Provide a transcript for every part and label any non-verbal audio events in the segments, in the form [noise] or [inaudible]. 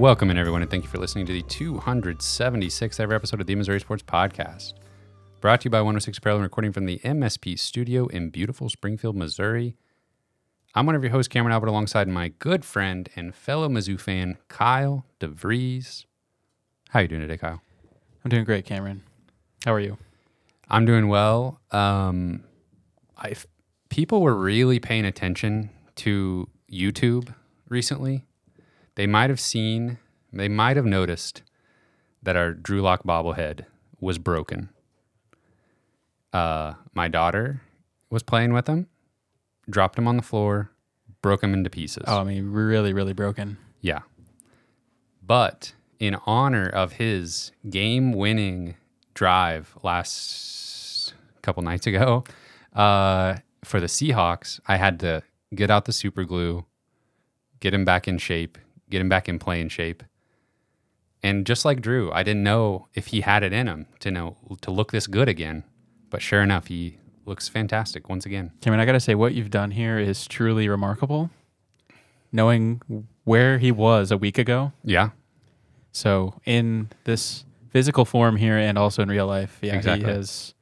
Welcome in, everyone, and thank you for listening to the 276th ever episode of the Missouri Sports Podcast. Brought to you by 106 Apparel and recording from the MSP studio in beautiful Springfield, Missouri. I'm one of your hosts, Cameron Albert, alongside my good friend and fellow Mizzou fan, Kyle DeVries. How are you doing today, Kyle? I'm doing great, Cameron. How are you? I'm doing well. Um, I people were really paying attention to YouTube recently. They might have seen, they might have noticed that our Drew Lock bobblehead was broken. Uh, my daughter was playing with him, dropped him on the floor, broke him into pieces. Oh, I mean, really, really broken. Yeah. But in honor of his game winning drive last couple nights ago uh, for the Seahawks, I had to get out the super glue, get him back in shape, get him back in playing shape. And just like Drew, I didn't know if he had it in him to know to look this good again. But sure enough, he looks fantastic once again. Cameron, I got to say, what you've done here is truly remarkable. Knowing where he was a week ago. Yeah. So in this physical form here and also in real life, yeah, Exactly. he has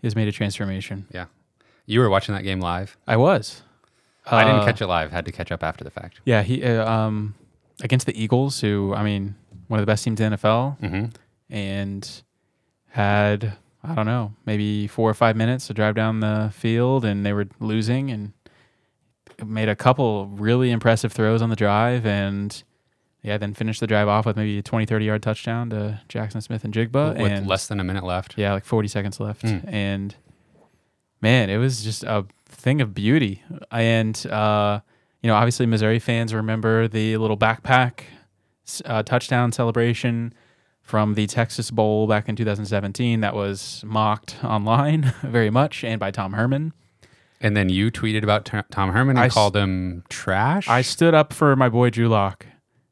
he has made a transformation. Yeah. You were watching that game live. I was. I didn't Uh, catch it live. Had to catch up after the fact. Yeah, he uh, um against the Eagles, who I mean, one of the best teams in the NFL, Mm-hmm. and had I don't know maybe four or five minutes to drive down the field, and they were losing, and made a couple really impressive throws on the drive, and yeah, then finished the drive off with maybe a 20, 30 yard touchdown to Jaxon Smith-Njigba, With and less than a minute left. yeah, like forty seconds left, Mm. and man, it was just a thing of beauty, and uh, you know, obviously Missouri fans remember the little backpack uh, touchdown celebration from the Texas Bowl back in 2017 that was mocked online [laughs] very much and by Tom Herman. And then you tweeted about T- Tom Herman and I called him trash. I stood up for my boy Drew Lock,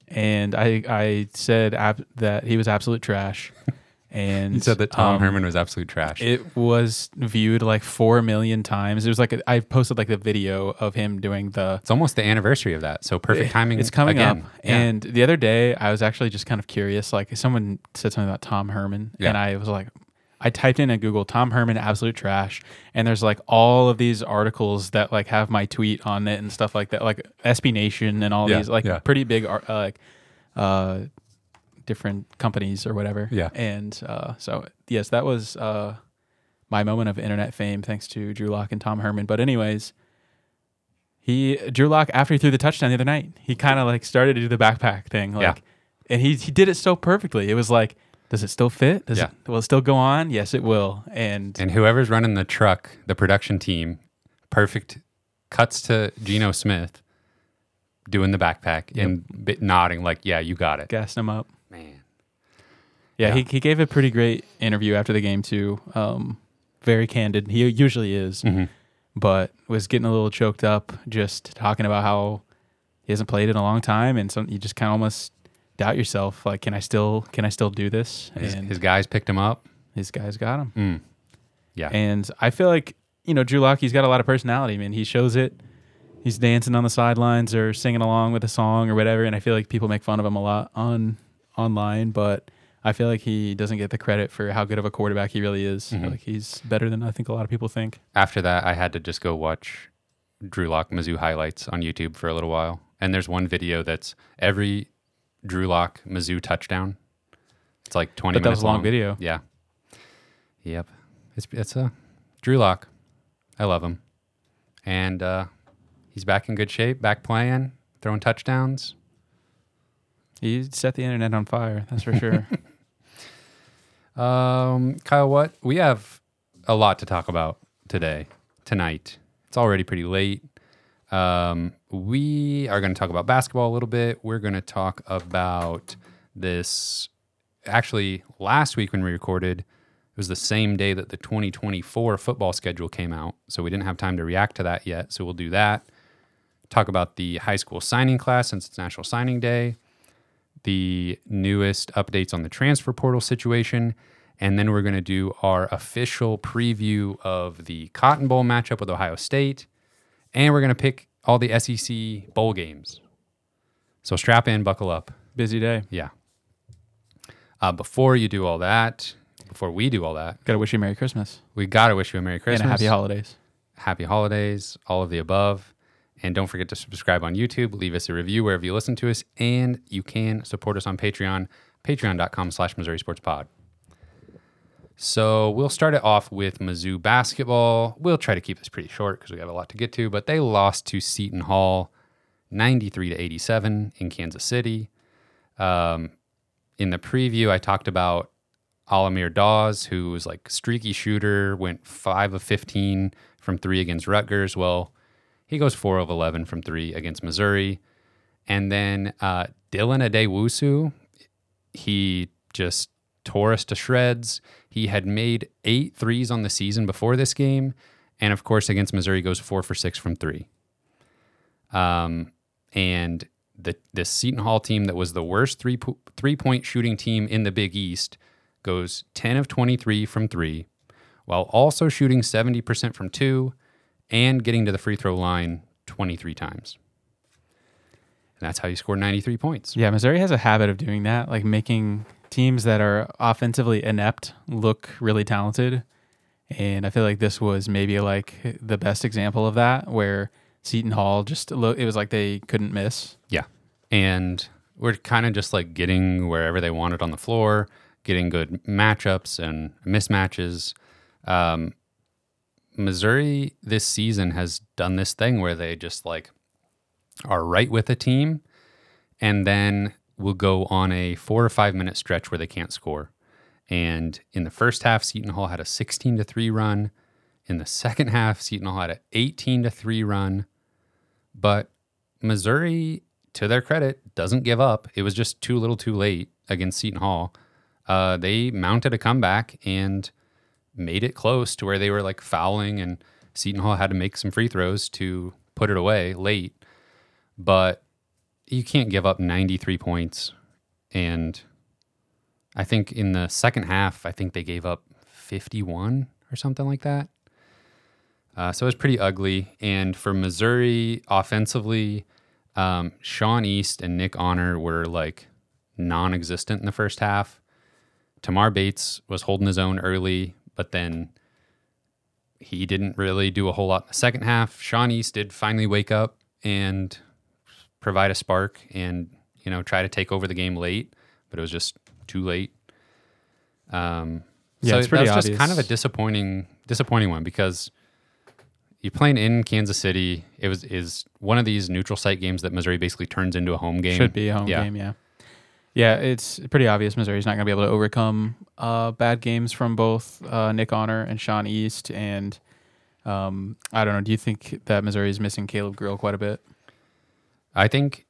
and I I said ab- that he was absolute trash. [laughs] And you said that Tom um, Herman was absolute trash. It was viewed like four million times. It was like a, I posted like the video of him doing the it's almost the anniversary of that, so perfect timing. It's coming again. up. Yeah. And the other day, I was actually just kind of curious. Like someone said something about Tom Herman, Yeah. and I was like, I typed in at Google Tom Herman absolute trash, and there's like all of these articles that like have my tweet on it and stuff like that, like SB Nation and all Yeah, these like yeah. pretty big uh, like uh, different companies or whatever. Yeah. And uh, so yes, that was uh, my moment of internet fame, thanks to Drew Lock and Tom Herman. But anyways. He Drew Lock after he threw the touchdown the other night, he kind of like started to do the backpack thing, like, Yeah. and he he did it so perfectly. It was like, does it still fit? Does Yeah. it will it still go on? Yes, it will. And, and whoever's running the truck, the production team, perfect cuts to Geno Smith doing the backpack and bit nodding like, "Yeah, you got it." gassed him up. Yeah, Yeah. He, he gave a pretty great interview after the game too. Um, very candid. He usually is, Mhm. but was getting a little choked up just talking about how he hasn't played in a long time, and some you just kind of almost doubt yourself. Like, can I still can I still do this? his, and his guys picked him up. his guys got him. Mm. Yeah, And I feel like, you know, Drew Lock, he's got a lot of personality. I mean, he shows it. He's dancing on the sidelines or singing along with a song or whatever. And I feel like people make fun of him a lot on online, but I feel like he doesn't get the credit for how good of a quarterback he really is. Mhm. Like he's better than I think a lot of people think. after that, I had to just go watch Drew Lock Mizzou highlights on YouTube for a little while. And there's one video that's every Drew Lock Mizzou touchdown. It's like 20 But that minutes was a long video. Yeah. Yep. It's it's a Drew Lock. I love him. And uh, he's back in good shape, back playing, throwing touchdowns. He set the internet on fire, that's for sure. [laughs] Um, Kyle, what we have a lot to talk about today, tonight. It's already pretty late. Um, we are going to talk about basketball a little bit. We're going to talk about this. Actually, last week when we recorded, it was the same day that the 2024 football schedule came out. So we didn't have time to react to that yet. So we'll do that. Talk about the high school signing class since it's National Signing Day the newest updates on the transfer portal situation. And then we're going to do our official preview of the Cotton Bowl matchup with Ohio State. And we're going to pick all the SEC bowl games. So strap in, buckle up. Busy day. Yeah. Uh, before you do all that, before we do all that, Gotta wish you a Merry Christmas, we gotta wish you a Merry Christmas, and a Happy Holidays. happy holidays, all of the above. And don't forget to subscribe on YouTube, leave us a review wherever you listen to us, and you can support us on Patreon, patreon.com slash Missouri Sports Pod. So we'll start it off with Mizzou basketball. We'll try to keep this pretty short because we have a lot to get to, but they lost to Seton Hall 93 to 87 in Kansas City. Um, in the preview, I talked about Al-Amir Dawes, who was like streaky shooter, went five of 15 from three against Rutgers. Well, he goes four of 11 from three against Missouri. And then uh, Dylan Addae-Wusu, he just tore us to shreds. He had made eight threes on the season before this game. And of course, against Missouri, goes four for six from three. Um, and the the Seton Hall team that was the worst three po- three point shooting team in the Big East goes 10 of 23 from three, while also shooting 70% from two and getting to the free throw line 23 times. And that's how you score 93 points. Yeah, Missouri has a habit of doing that, like making teams that are offensively inept look really talented. And I feel like this was maybe like the best example of that, where Seton Hall just lo- it was like they couldn't miss. Yeah. And we're kind of just like getting wherever they wanted on the floor, getting good matchups and mismatches. Um, Missouri this season has done this thing where they just like are right with a team and then will go on a four or five minute stretch where they can't score. And in the first half, Seton Hall had a 16 to 3 run. In the second half, Seton Hall had an 18 to 3 run. But Missouri, to their credit, doesn't give up. It was just too little too late against Seton Hall. Uh, they mounted a comeback and made it close to where they were like fouling, and Seton Hall had to make some free throws to put it away late. But you can't give up 93 points. And I think in the second half, I think they gave up 51 or something like that. Uh, so it was pretty ugly. And for Missouri offensively, um, Sean East and Nick Honor were like non existent in the first half. Tamar Bates was holding his own early, but then he didn't really do a whole lot in the second half. Sean East did finally wake up and provide a spark and, you know, try to take over the game late, but it was just too late. Um, Yeah, so it's that pretty was just kind of a disappointing, disappointing one because you're playing in Kansas City. It was is one of these neutral site games that Missouri basically turns into a home game. Should be a home Yeah. game, yeah. Yeah, it's pretty obvious Missouri's not going to be able to overcome uh, bad games from both uh, Nick Honor and Sean East. And um, I don't know. Do you think that Missouri is missing Caleb Grill quite a bit? I think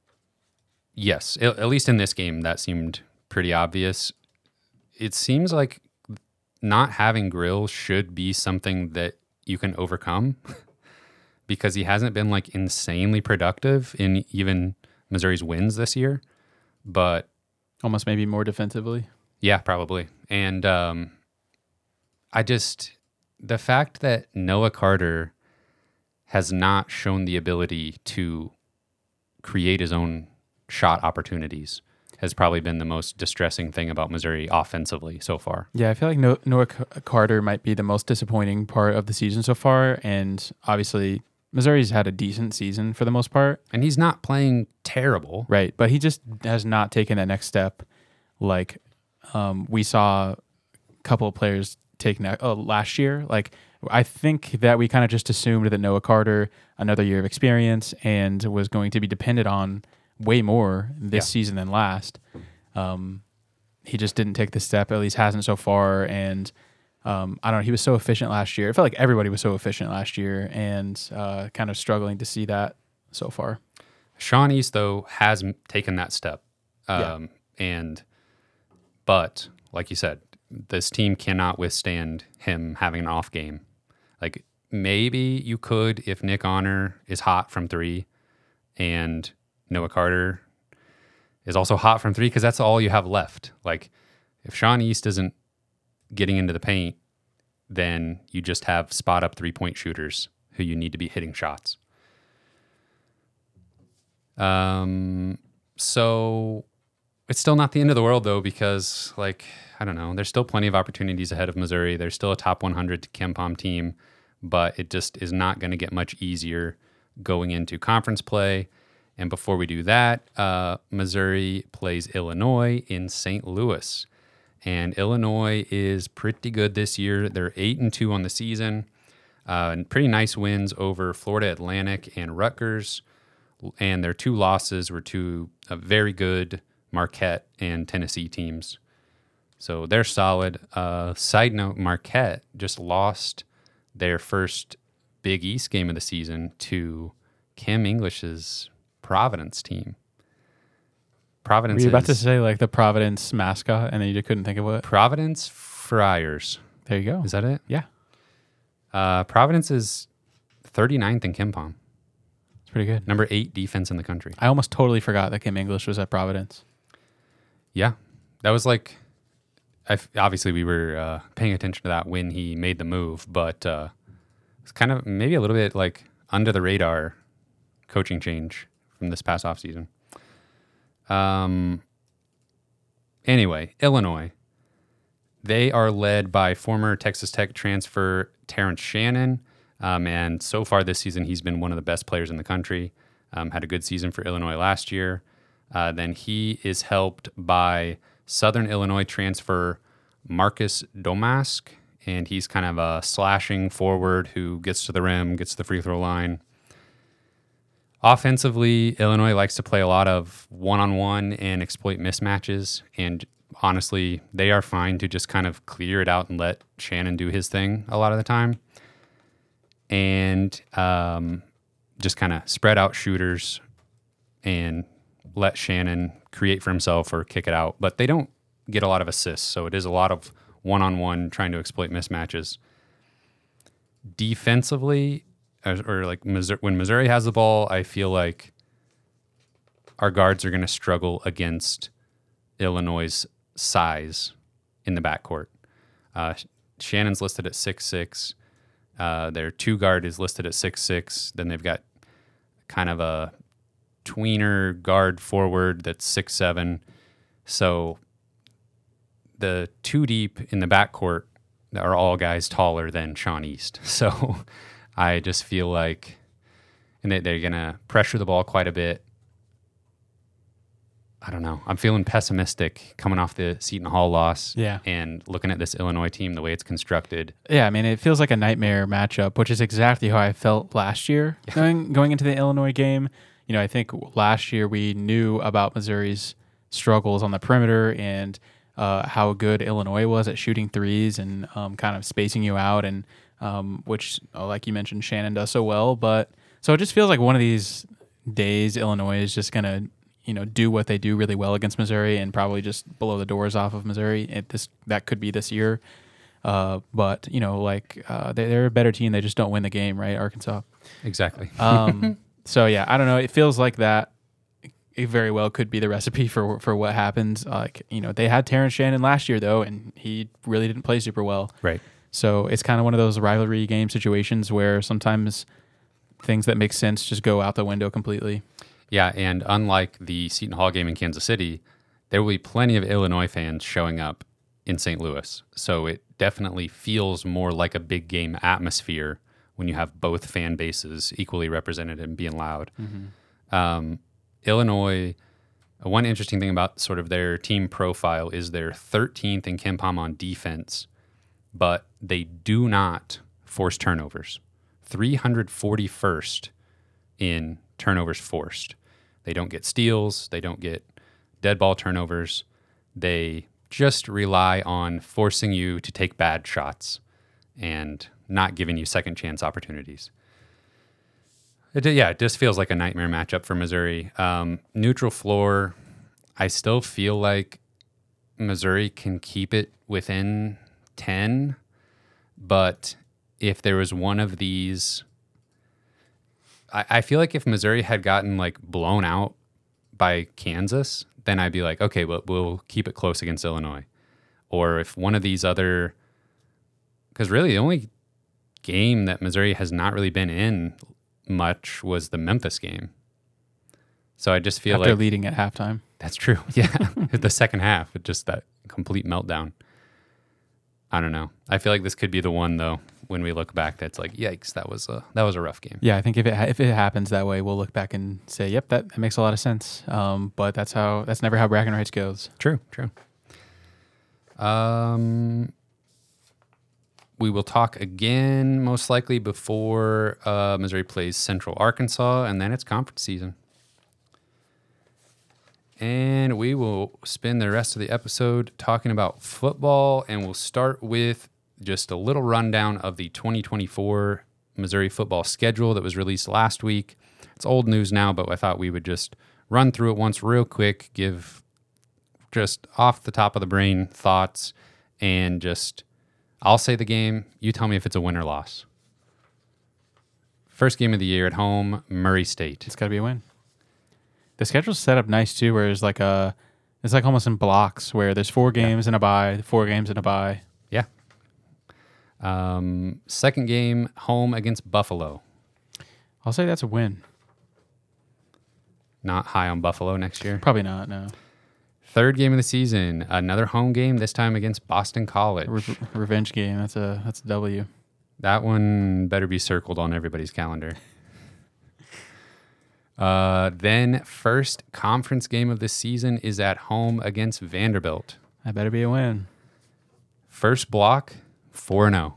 yes, at, at least in this game, that seemed pretty obvious. It seems like not having Grill should be something that you can overcome [laughs] because he hasn't been like insanely productive in even Missouri's wins this year. But Almost maybe more defensively. Yeah, probably. And um, I just, the fact that Noah Carter has not shown the ability to create his own shot opportunities has probably been the most distressing thing about Missouri offensively so far. Yeah, I feel like Noah Carter might be the most disappointing part of the season so far. And obviously, Missouri's had a decent season for the most part. And he's not playing terrible. Right. But he just has not taken that next step. Like um, we saw a couple of players take ne- uh, last year. Like I think that we kind of just assumed that Noah Carter, another year of experience, and was going to be depended on way more this Yeah. season than last. Um, he just didn't take the step, at least hasn't so far. And um, I don't know, he was so efficient last year. It felt like everybody was so efficient last year and uh, kind of struggling to see that so far. Sean East, though, has m- taken that step. Yeah. Um, And, but like you said, this team cannot withstand him having an off game. Like maybe you could if Nick Honor is hot from three and Noah Carter is also hot from three because that's all you have left. Like if Sean East isn't getting into the paint, then you just have spot up three point shooters who you need to be hitting shots. Um, so it's still not the end of the world though, because like I don't know, there's still plenty of opportunities ahead of Missouri. There's still a top 100 KenPom team, but it just is not going to get much easier going into conference play. And before we do that, uh, Missouri plays Illinois in St. Louis, and Illinois is pretty good this year. They're eight and two on the season, uh, and pretty nice wins over Florida Atlantic and Rutgers. And their two losses were to very good Marquette and Tennessee teams. So they're solid. Uh, side note: Marquette just lost their first Big East game of the season to Kim English's Providence team. Were Providence you about to say like the Providence mascot, and then you just couldn't think of what? Providence Friars. There you go. Is that it? Yeah, Uh, Providence is 39th in KenPom, it's pretty good. number eight defense in the country. I almost totally forgot that Kim English was at Providence. Yeah, that was like, I f- obviously we were uh, paying attention to that when he made the move, but uh, it's kind of maybe a little bit like under the radar coaching change from this past offseason. Um. Anyway, Illinois. They are led by former Texas Tech transfer Terrence Shannon. Um, and so far this season, he's been one of the best players in the country. Um, had a good season for Illinois last year. Uh, then he is helped by Southern Illinois transfer Marcus Domask. And he's kind of a slashing forward who gets to the rim, gets to the free throw line. Offensively, Illinois likes to play a lot of one on one and exploit mismatches. And honestly, they are fine to just kind of clear it out and let Shannon do his thing a lot of the time. And um, just kind of spread out shooters and let Shannon create for himself or kick it out. But they don't get a lot of assists. So it is a lot of one on one trying to exploit mismatches. Defensively, or, like Missouri, when Missouri has the ball, I feel like our guards are going to struggle against Illinois' size in the backcourt. Uh, Shannon's listed at six six. Uh, their two guard is listed at six six. Then they've got kind of a tweener guard forward that's six seven. So the two deep in the backcourt are all guys taller than Sean East. [laughs] So I just feel like, and they, they're gonna pressure the ball quite a bit. I don't know. I'm feeling pessimistic coming off the Seton Hall loss. Yeah. And looking at this Illinois team, the way it's constructed. Yeah, I mean, it feels like a nightmare matchup, which is exactly how I felt last year going going into the Illinois game. You know, I think last year we knew about Missouri's struggles on the perimeter and uh, how good Illinois was at shooting threes and um, kind of spacing you out, and um, which, uh, like you mentioned, Shannon does so well. But so it just feels like one of these days Illinois is just gonna you know do what they do really well against Missouri and probably just blow the doors off of Missouri. It, this that could be this year. Uh, but you know, like uh, they, they're a better team. They just don't win the game, right? Arkansas. Exactly. [laughs] Um, so yeah, I don't know. It feels like that. It very well could be the recipe [laughs] for for what happens. Like you know, they had Terrence Shannon last year though, and he really didn't play super well. right. So it's kind of one of those rivalry game situations where sometimes things that make sense just go out the window completely. Yeah, and unlike the Seton Hall game in Kansas City, there will be plenty of Illinois fans showing up in St. Louis. So it definitely feels more like a big game atmosphere when you have both fan bases equally represented and being loud. Um, Illinois, one interesting thing about sort of their team profile is they're 13th in KenPom on defense, but they do not force turnovers. 341st in turnovers forced. They don't get steals, they don't get dead ball turnovers. They just rely on forcing you to take bad shots and not giving you second chance opportunities. It, yeah, it just feels like a nightmare matchup for Missouri. Um, neutral floor, I still feel like Missouri can keep it within 10, but if there was one of these, I, I feel like if Missouri had gotten like blown out by Kansas, then I'd be like, okay, well, we'll keep it close against Illinois. Or if one of these other, because really the only game that Missouri has not really been in much was the Memphis game. So I just feel After like leading at halftime. That's true. [laughs] Yeah. [laughs] the second half, just that complete meltdown. I don't know. I feel like this could be the one though when we look back that's like yikes, that was a that was a rough game. Yeah, I think if it ha- if it happens that way, we'll look back and say, "Yep, that, that makes a lot of sense." Um, but that's how that's never how bragging rights goes. True, true. Um we will talk again most likely before uh, Missouri plays Central Arkansas and then it's conference season. And we will spend the rest of the episode talking about football, and we'll start with just a little rundown of the 2024 Missouri football schedule that was released last week. It's old news now, but I thought we would just run through it once real quick, give just off the top of the brain thoughts, and just I'll say the game. You tell me if it's a win or loss. First game of the year at home, Murray State. It's got to be a win. The schedule's set up nice too, where it's like a, it's like almost in blocks where there's four games and a bye, four games and a bye. Yeah. Um, second game, home against Buffalo. I'll say that's a win. Not high on Buffalo next year. Probably not. No. Third game of the season, another home game. This time against Boston College. Re- revenge game. That's a that's a W. That one better be circled on everybody's calendar. Uh, then first conference game of the season is at home against Vanderbilt. That better be a win. First block, 4 0.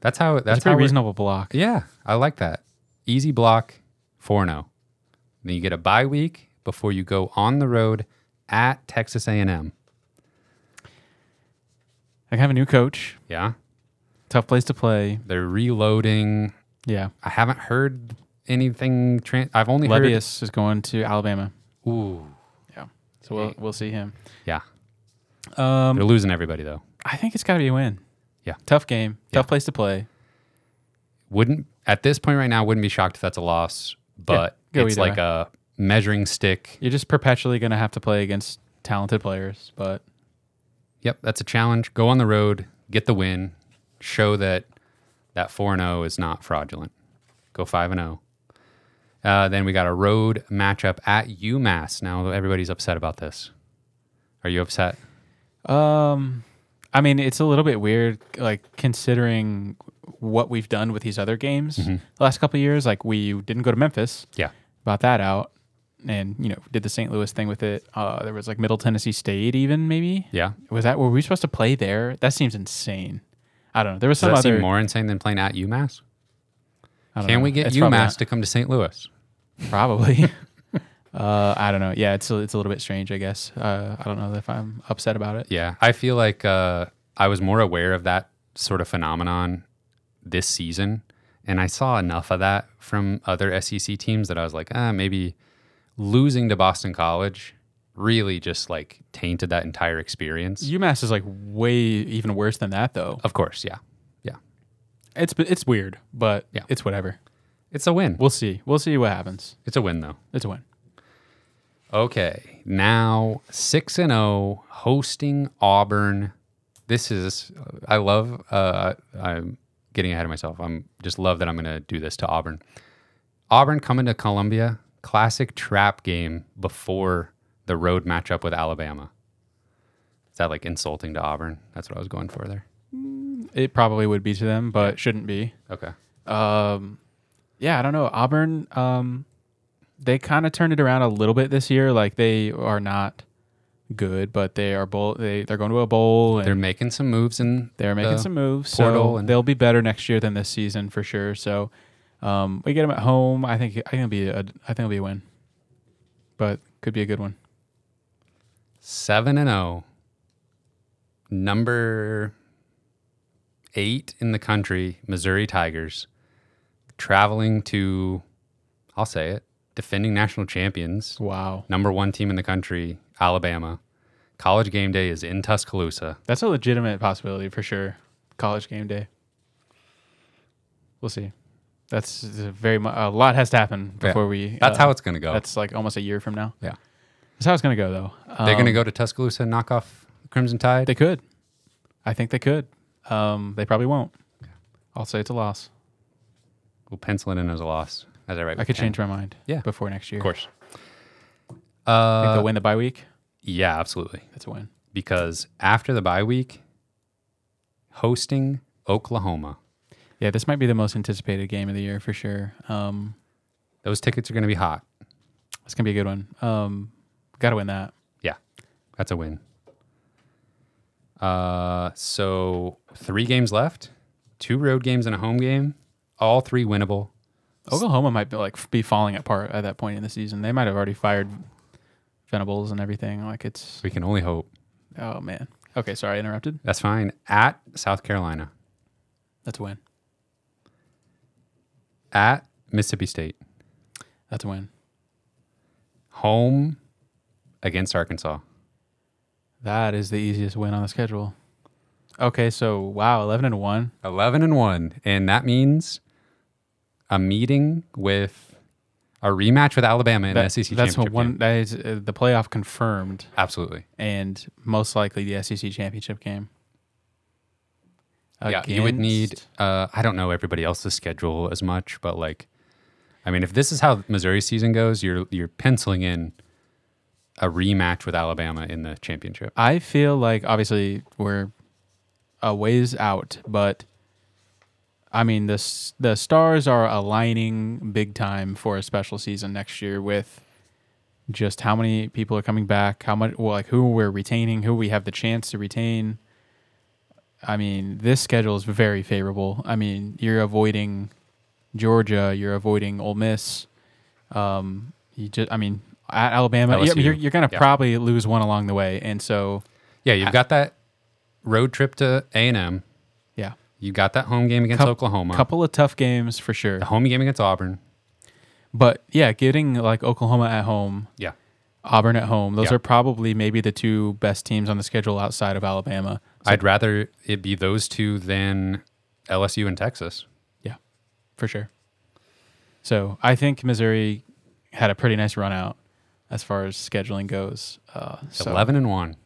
That's how. That's, That's a pretty reasonable block. Yeah, I like that. Easy block, 4 0. Then you get a bye week before you go on the road at Texas A&M. I have a new coach. Yeah. Tough place to play. They're reloading. Yeah. I haven't heard anything tran I've only heard Levius is going to Alabama. Ooh. Yeah. So we'll we'll see him. Yeah. Um, They're losing everybody though. I think it's got to be a win. Yeah. Tough game. Yeah. Tough place to play. Wouldn't at this point right now wouldn't be shocked if that's a loss, but go it's like way. a measuring stick. You're just perpetually going to have to play against talented players, but Yep, that's a challenge. Go on the road, get the win, show that that 4 0 is not fraudulent. Go 5 and 0. Uh, then we got a road matchup at UMass. Now everybody's upset about this. Are you upset? um I mean, it's a little bit weird like considering what we've done with these other games the last couple of years like we didn't go to Memphis. Yeah. Bought that out and, you know, did the St. Louis thing with it. Uh there was like Middle Tennessee State even maybe. Yeah. Was that were we supposed to play there? That seems insane. I don't know. There was Does some that other seem more insane than playing at UMass? Can know. we get It's UMass to come to St. Louis? Probably. [laughs] uh, I don't know. Yeah, it's a, it's a little bit strange, I guess. Uh, I don't know if I'm upset about it. Yeah, I feel like uh, I was more aware of that sort of phenomenon this season, and I saw enough of that from other SEC teams that I was like, ah, maybe losing to Boston College really just like tainted that entire experience. UMass is like way even worse than that, though. Of course, yeah, yeah, It's it's weird, but Yeah. it's whatever. It's a win. We'll see. We'll see what happens. It's a win though. It's a win. Okay, now six and zero, hosting Auburn. This is I love. Uh, I'm getting ahead of myself. I'm just love that I'm going to do this to Auburn. Auburn coming to Columbia, classic trap game before the road matchup with Alabama. Is that like insulting to Auburn? That's what I was going for there. It probably would be to them, but shouldn't be. Okay. Um, yeah, I don't know. Auburn, um, they kind of turned it around a little bit this year. Like they are not good, but they are bowl. They they're going to a bowl and They're making some moves and They're making the some moves, so and- they'll be better next year than this season for sure. So um, we get them at home. I think I think it'll be a I think it'll be a win, but could be a good one. seven and zero. Number eight in the country, Missouri Tigers, traveling to, I'll say it, defending national champions, Wow, number one team in the country, Alabama. College game day is in Tuscaloosa. that's a legitimate possibility for sure. College game day. We'll see. That's a very mu- a lot has to happen Yeah. before we. That's uh, how it's going to go. That's like almost a year from now. Yeah. That's how it's gonna go though. They're going to Um, go to Tuscaloosa and knock off Crimson Tide. They could. I think they could. Um, they probably won't. I'll say it's a loss. We'll pencil it in as a loss. As I write, I could pen. change my mind. Yeah. Before next year. Of course. Uh, Think Uh, they'll win the bye week. yeah, absolutely. That's a win. Because after the bye week, hosting Oklahoma, Yeah, this might be the most anticipated game of the year for sure. Um, those tickets are going to be hot. it's gonna be a good one. Um, got to win that. Yeah, that's a win. Uh, so three games left, two road games and a home game, all three winnable. Oklahoma might be like be falling apart at that point in the season. They might have already fired Venables and everything. Like it's We can only hope. oh man. Okay, sorry, I interrupted. That's fine. At South Carolina, That's a win. at Mississippi State, That's a win. home against Arkansas. That is the easiest win on the schedule. Okay, so wow, eleven and one. 11 and 1 and that means a meeting with a rematch with Alabama in That- the SEC that's championship what one game. that is uh, the playoff confirmed, Absolutely. and most likely the SEC championship game. Yeah, you would need uh I don't know everybody else's schedule as much, but like I mean if this is how Missouri season goes, you're you're penciling in a rematch with Alabama in the championship. I feel like obviously we're a ways out, but I mean the the stars are aligning big time for a special season next year with just how many people are coming back, how much well, like who we're retaining, who we have the chance to retain. I mean, this schedule is very favorable. I mean, you're avoiding Georgia, you're avoiding Ole Miss. Um, you just, I mean, at Alabama, LSU. you're, you're going to Yeah. probably lose one along the way, and so Yeah, you've got that road trip to A&M. yeah, You got that home game against Coup- Oklahoma. couple of tough games for sure. the home game against Auburn. But yeah, getting like Oklahoma at home, Yeah. Auburn at home, those Yeah. are probably maybe the two best teams on the schedule outside of Alabama. So, I'd rather it be those two than LSU and Texas. yeah, for sure. So I think Missouri had a pretty nice run out as far as scheduling goes. Uh, so 11 and 1.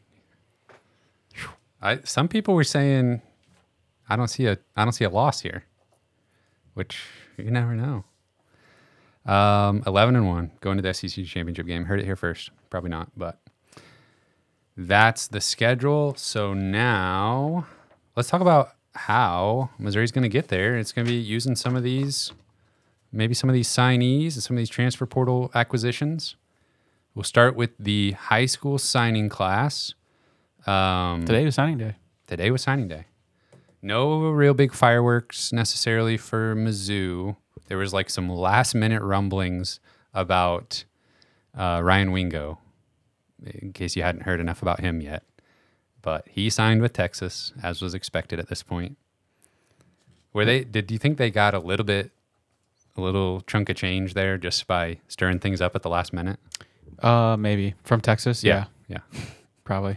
I some people were saying I don't see a I don't see a loss here. Which you never know. Um 11 and 1 going to the SEC championship game. Heard it here first. Probably not, but that's the schedule. So now let's talk about how Missouri's going to get there. It's going to be using some of these maybe some of these signees and some of these transfer portal acquisitions. We'll start with the high school signing class. Um, today was signing day. today was signing day. No real big fireworks necessarily for Mizzou. There was like some last minute rumblings about uh, Ryan Wingo, in case you hadn't heard enough about him yet. But he signed with Texas, as was expected at this point. Were they? Did you think they got a little bit, a little chunk of change there just by stirring things up at the last minute? Uh, maybe from Texas. Yeah, yeah. probably.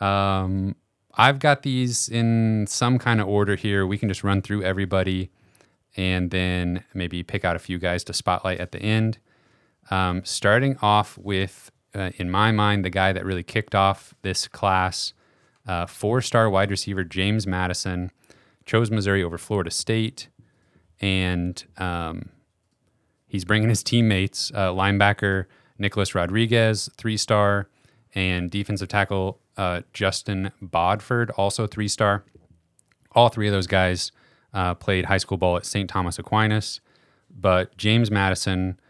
Um, I've got these in some kind of order here. We can just run through everybody and then maybe pick out a few guys to spotlight at the end. Um, starting off with, uh, in my mind, the guy that really kicked off this class, uh, four star wide receiver James Madison, chose Missouri over Florida State. And um, he's bringing his teammates, uh, linebacker Nicholas Rodriguez, three star, and defensive tackle uh, Justin Bodford, also three star. All three of those guys uh, played high school ball at St. Thomas Aquinas, but James Madison,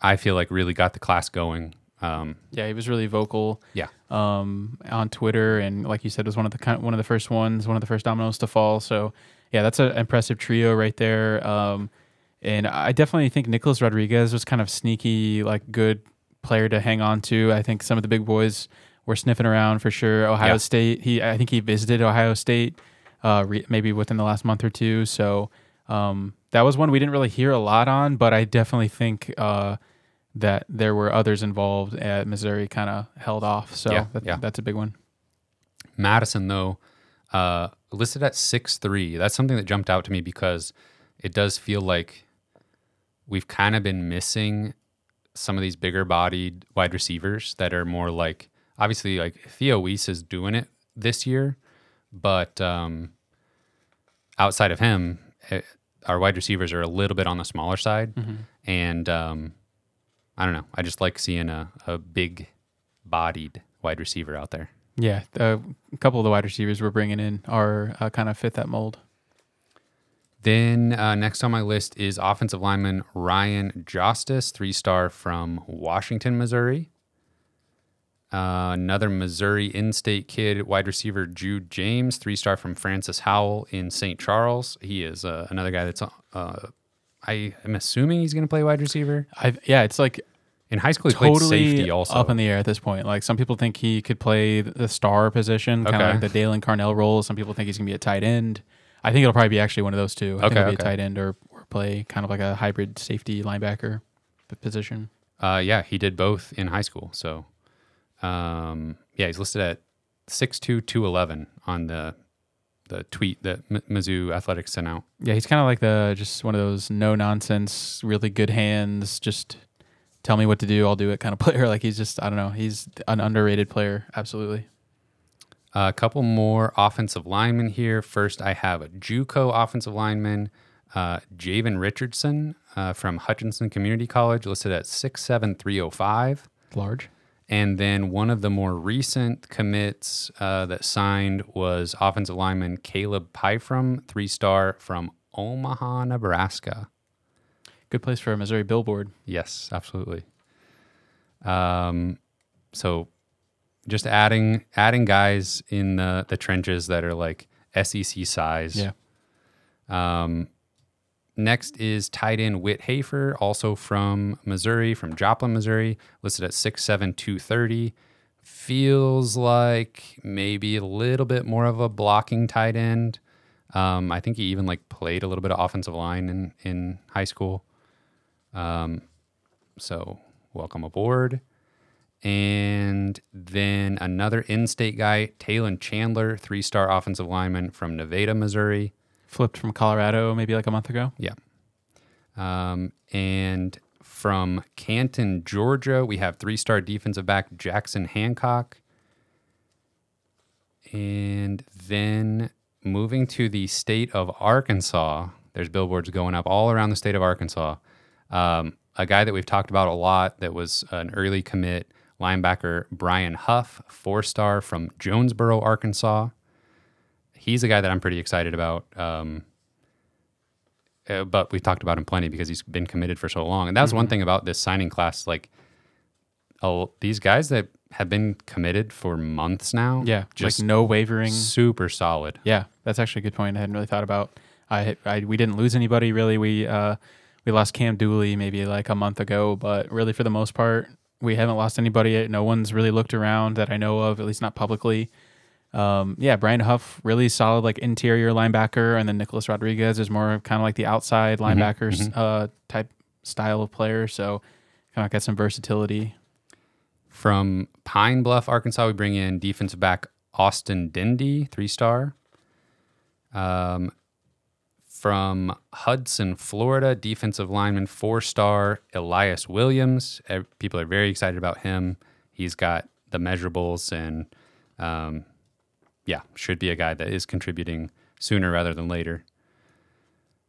I feel like really got the class going. Um, Yeah, he was really vocal. yeah, um, on Twitter, and like you said, was one of the kind one of the first ones, one of the first dominoes to fall. So yeah, that's an impressive trio right there. Um, and I definitely think Nicholas Rodriguez was kind of sneaky, like good player to hang on to. I think some of the big boys were sniffing around for sure. Ohio Yeah. State, he I think he visited Ohio State, uh, re- maybe within the last month or two. So um, that was one we didn't really hear a lot on, but I definitely think. Uh, that there were others involved at Missouri kind of held off. So Yeah, that, yeah. that's a big one. Madison though uh, listed at six three. That's something that jumped out to me because it does feel like we've kind of been missing some of these bigger bodied wide receivers that are more like obviously like Theo Wease is doing it this year, but um, outside of him, eh, our wide receivers are a little bit on the smaller side, and um, I don't know. I just like seeing a, a big bodied wide receiver out there. Yeah, a couple of the wide receivers we're bringing in are uh, kind of fit that mold. Then uh, next on my list is offensive lineman Ryan Justice, three star from Washington, Missouri. Uh, another Missouri in-state kid, wide receiver Jude James, three star from Francis Howell in St. Charles. He is uh, another guy that's. Uh, I am assuming he's going to play wide receiver. I yeah, it's like In high school, he played totally safety also. up in the air at this point. Like some people think he could play the star position, kind of Okay. like the Daylan Carnell role. Some people think he's gonna be a tight end. I think it'll probably be actually one of those two. I think Okay, it'll be okay. a tight end or, or play kind of like a hybrid safety linebacker position. Uh, yeah, he did both in high school. So, um, yeah, he's listed at six two two eleven on the the tweet that M- Mizzou Athletics sent out. Yeah, he's kind of like the just one of those no nonsense, really good hands. Just tell me what to do, I'll do it kind of [laughs] player. Like he's just I don't know, he's an underrated player. Absolutely. a couple more offensive linemen here. First, I have a JUCO offensive lineman, uh, Javen Richardson uh, from Hutchinson Community College, listed at six seven three zero five. Large. And then one of the more recent commits uh, that signed was offensive lineman Caleb Pyfrom, three star from Omaha, Nebraska. Good place for a Missouri billboard. Yes, absolutely. Um, so just adding adding guys in the the trenches that are like SEC size. Yeah. Um, next is tight end Whit Hafer, also from Missouri, from Joplin, Missouri, listed at 6'7", 230. Feels like maybe a little bit more of a blocking tight end. Um, I think he even like played a little bit of offensive line in, in high school. Um, so welcome aboard. And then another in-state guy, Taylon Chandler, three-star offensive lineman from Nevada, Missouri. Flipped from Colorado maybe like a month ago. Yeah. Um, and from Canton, Georgia, we have three star defensive back Jackson Hancock. And then moving to the state of Arkansas, there's billboards going up all around the state of Arkansas. Um, a guy that we've talked about a lot that was an early commit, linebacker Brian Huff, four star from Jonesboro, Arkansas. He's a guy that I'm pretty excited about. Um, uh, but we've talked about him plenty because he's been committed for so long. And that's one thing about this signing class. Like, oh, these guys that have been committed for months now, Yeah, just like no wavering. super solid. Yeah, that's actually a good point. I hadn't really thought about. I, I we didn't lose anybody really. We uh we lost Cam Dooley maybe like a month ago, but really for the most part, we haven't lost anybody. yet. No one's really looked around that I know of, at least not publicly. Um, yeah, Brian Huff, really solid like interior linebacker, and then Nicholas Rodriguez is more kind of like the outside linebackers uh type style of player. So kind of got some versatility. From Pine Bluff, Arkansas, we bring in defensive back Austin Dendy, three star. Um, from Hudson, Florida, defensive lineman, four star Elias Williams. People are very excited about him. He's got the measurables and, um, yeah, should be a guy that is contributing sooner rather than later.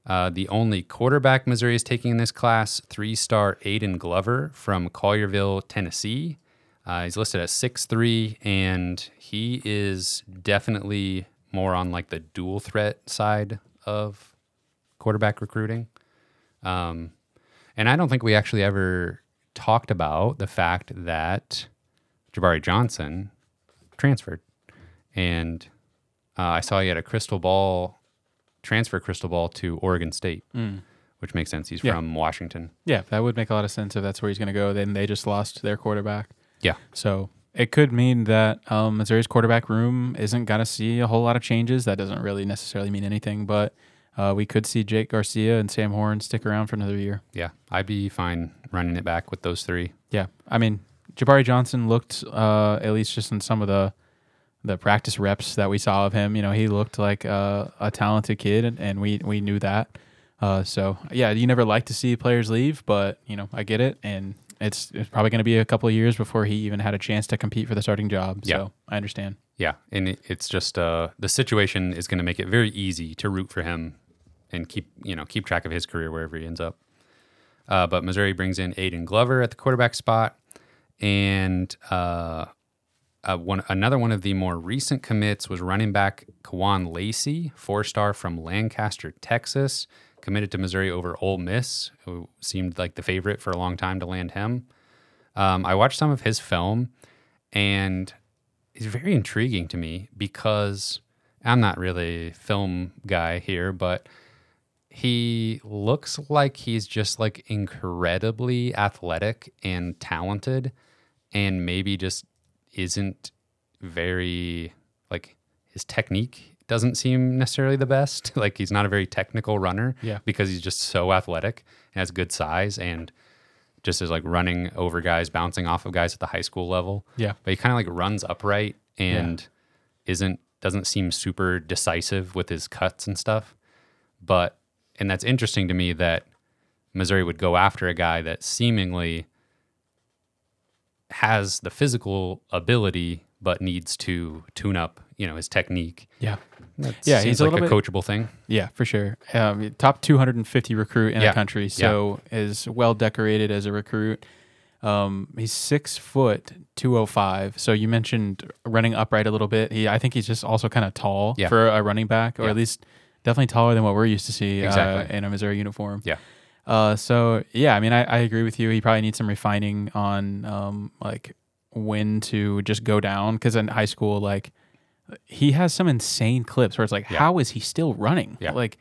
Uh, the only quarterback Missouri is taking in this class, three star Aiden Glover from Collierville, Tennessee. Uh, he's listed at 6'3, and he is definitely more on like the dual threat side of quarterback recruiting. Um, and I don't think we actually ever talked about the fact that Jabari Johnson transferred. And uh, I saw he had a crystal ball, transfer crystal ball to Oregon State, which makes sense. He's Yeah. from Washington. Yeah, that would make a lot of sense if that's where he's going to go. Then they just lost their quarterback. Yeah. So it could mean that um, Missouri's quarterback room isn't going to see a whole lot of changes. That doesn't really necessarily mean anything, but uh, we could see Jake Garcia and Sam Horn stick around for another year. Yeah. I'd be fine running it back with those three. Yeah, I mean, Jabari Johnson looked uh, at least just in some of the the practice reps that we saw of him. You know, he looked like uh, a talented kid, and, and we we knew that. Uh, so yeah, you never like to see players leave, but you know, I get it, and it's it's probably going to be a couple of years before he even had a chance to compete for the starting job. Yeah. So I understand. Yeah, and it, it's just uh, the situation is going to make it very easy to root for him and keep you know keep track of his career wherever he ends up. Uh, but Missouri brings in Aiden Glover at the quarterback spot, and uh, uh, one another one of the more recent commits was running back Kewan Lacy, four star from Lancaster, Texas, committed to Missouri over Ole Miss, who seemed like the favorite for a long time to land him. Um, I watched some of his film, and he's very intriguing to me because I'm not really a film guy here, but he looks like he's just like incredibly athletic and talented and maybe just isn't very like his technique doesn't seem necessarily the best [laughs] like he's not a very technical runner Yeah. because he's just so athletic and has good size and just is like running over guys bouncing off of guys at the high school level Yeah. but he kind of like runs upright and isn't doesn't seem super decisive with his cuts and stuff but and that's interesting to me that Missouri would go after a guy that seemingly has the physical ability but needs to tune up, you know, his technique. Yeah. That Yeah, seems he's a like a, little bit- coachable thing. Yeah, for sure. Um, top 250 recruit in Yeah. the country, so is well decorated as a recruit. Um, he's six foot 205. So you mentioned running upright a little bit. He, I think he's just also kind of tall Yeah. for a running back, or Yeah. at least definitely taller than what we're used to see uh, in a Missouri uniform. Yeah. Uh, so yeah, I mean, I, I agree with you. He probably needs some refining on um, like when to just go down because in high school, like he has some insane clips where it's like, Yeah. how is he still running? Yeah. Like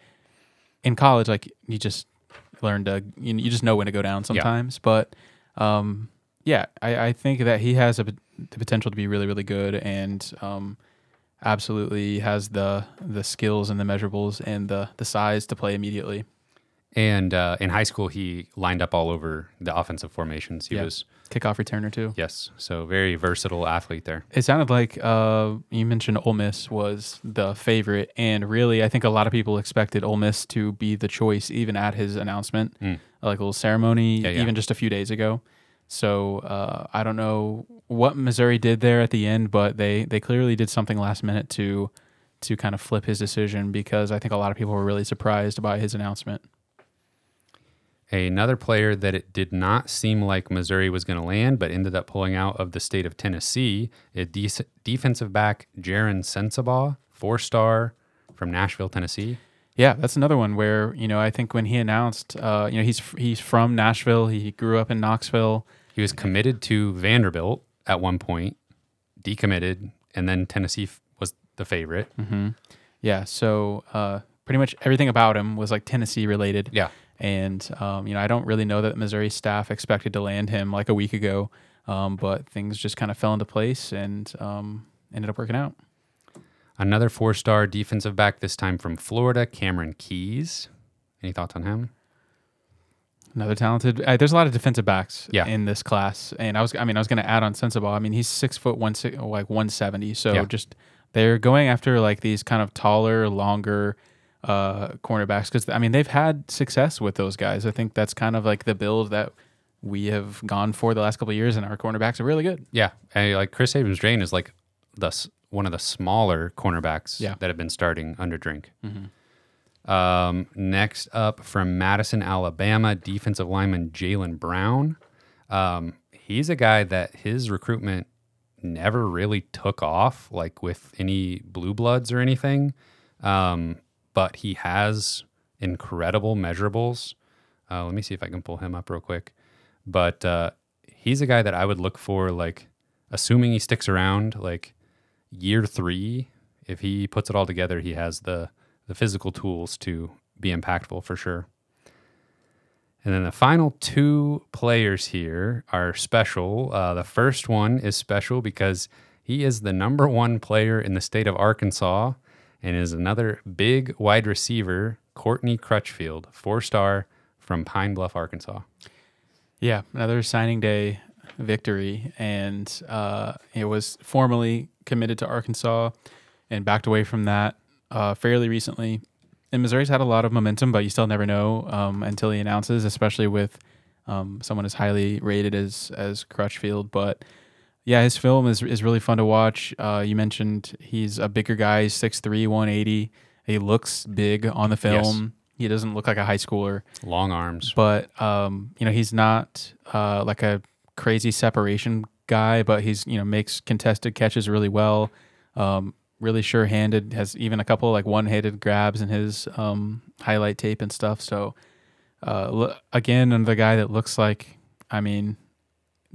in college, like you just learn to you, you just know when to go down sometimes. Yeah. But um, yeah, I, I think that he has a, the potential to be really really good and um, absolutely has the the skills and the measurables and the the size to play immediately. And uh, in high school, he lined up all over the offensive formations. He Yeah. was, Kickoff returner too. yes, so very versatile athlete there. It sounded like uh, you mentioned Ole Miss was the favorite, and really, I think a lot of people expected Ole Miss to be the choice, even at his announcement, Mm. like a little ceremony, Yeah, yeah. even just a few days ago. So uh, I don't know what Missouri did there at the end, but they they clearly did something last minute to to kind of flip his decision because I think a lot of people were really surprised by his announcement. Another player that it did not seem like Missouri was going to land, but ended up pulling out of the state of Tennessee, is dec- defensive back Jaron Sensabaugh, four star from Nashville, Tennessee. Yeah, that's another one where you know I think when he announced, uh, you know, he's he's from Nashville, he grew up in Knoxville. He was committed to Vanderbilt at one point, decommitted, and then Tennessee f- was the favorite. Mm-hmm. Yeah, so uh, pretty much everything about him was like Tennessee related. Yeah. And um, you know, I don't really know that Missouri staff expected to land him like a week ago, um, but things just kind of fell into place and um, ended up working out. Another four star defensive back, this time from Florida, Cameron Keys. Any thoughts on him? Another talented. Uh, there's a lot of defensive backs Yeah. in this class, and I was, I mean, I was going to add on Sensabaugh. I mean, he's six foot one, like one seventy. So Yeah. just they're going after like these kind of taller, longer uh, cornerbacks because I mean they've had success with those guys. I think that's kind of like the build that we have gone for the last couple of years, and our cornerbacks are really good. Yeah. And like Kris Abrams-Draine is like the one of the smaller cornerbacks Yeah. that have been starting under drink. Um, next up from Madison, Alabama, defensive lineman Jalen Brown. Um, he's a guy that his recruitment never really took off, like with any blue bloods or anything. Um, but he has incredible measurables. Uh, let me see if I can pull him up real quick. But uh, he's a guy that I would look for, like, assuming he sticks around, like year three. If he puts it all together, he has the the physical tools to be impactful for sure. And then the final two players here are special. Uh, the first one is special because he is the number one player in the state of Arkansas and is another big wide receiver, Courtney Crutchfield, four star from Pine Bluff, Arkansas. Yeah, another signing day victory, and uh, it was formally committed to Arkansas and backed away from that uh, fairly recently. And Missouri's had a lot of momentum, but you still never know um, until he announces, especially with um, someone as highly rated as as Crutchfield. But yeah, his film is is really fun to watch. Uh, you mentioned he's a bigger guy, he's 6'3", 180. He looks big on the film. He doesn't look like a high schooler, Long arms. but um, you know he's not uh, like a crazy separation guy, but he's you know makes contested catches really well. Um, really sure-handed. Has even a couple like one-handed grabs in his um, highlight tape and stuff. So uh, again, another guy that looks like I mean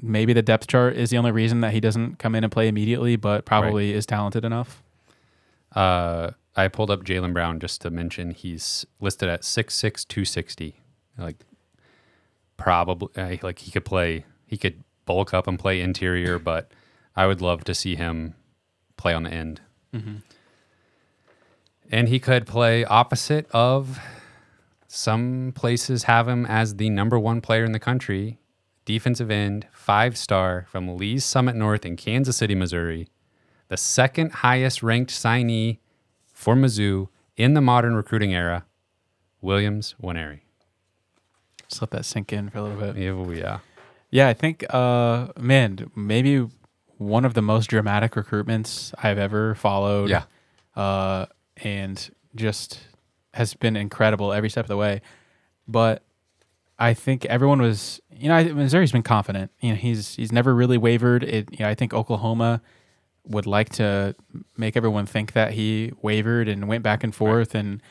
maybe the depth chart is the only reason that he doesn't come in and play immediately, but probably is talented enough. Uh, I pulled up Jalen Brown just to mention he's listed at 6'6", 260. Like probably uh, like he could play. He could bulk up and play interior, but I would love to see him play on the end. And he could play opposite of some places have him as the number one player in the country, defensive end, five star from Lee's Summit North in Kansas City, Missouri, the second highest ranked signee for Mizzou in the modern recruiting era, Williams Nwaneri. Just let that sink in for a little bit. Yeah, oh, yeah. Yeah, I think, uh, man, maybe one of the most dramatic recruitments I've ever followed. Yeah. Uh, and just has been incredible every step of the way. But I think everyone was, you know, I, Missouri's been confident. You know, he's he's never really wavered. It, you know, I think Oklahoma would like to make everyone think that he wavered and went back and forth, and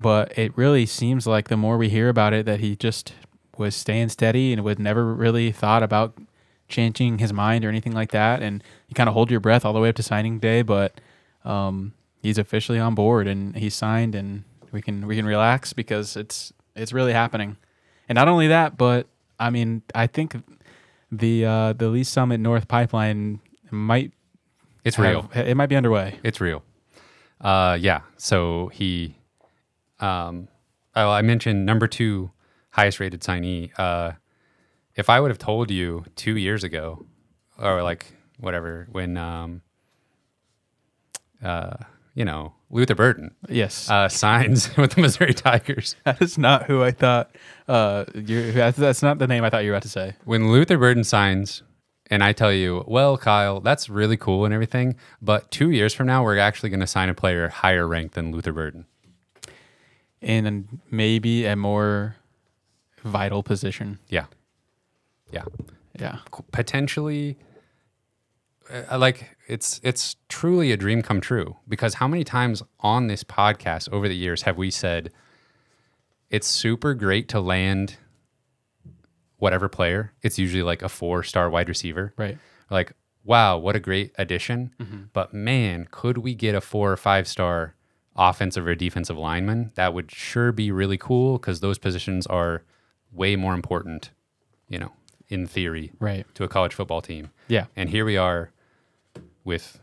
but it really seems like the more we hear about it, that he just was staying steady and would never really thought about changing his mind or anything like that. And you kind of hold your breath all the way up to signing day, but um, he's officially on board and he's signed, and we can we can relax because it's it's really happening. And not only that, but I mean, I think the uh, the Lee Summit North pipeline might It's have- real. It might be underway. It's real. Uh, yeah. So he, um, oh, I mentioned number two highest rated signee. Uh, if I would have told you two years ago, or like whatever, when, um, uh, you know, Luther Burden Yes, uh, signs [laughs] with the Missouri Tigers. [laughs] that is not who I thought. Uh, that's, that's not the name I thought you were about to say. When Luther Burden signs, and I tell you, well, Kyle, that's really cool and everything, but two years from now, we're actually going to sign a player higher ranked than Luther Burden. In maybe a more vital position. Yeah. Yeah. Yeah. potentially uh, like it's it's truly a dream come true because how many times on this podcast over the years have we said it's super great to land whatever player it's usually like a four star wide receiver Right. like wow what a great addition but man could we get a four or five star offensive or defensive lineman that would sure be really cool because those positions are way more important you know in theory Right. to a college football team. Yeah. And here we are with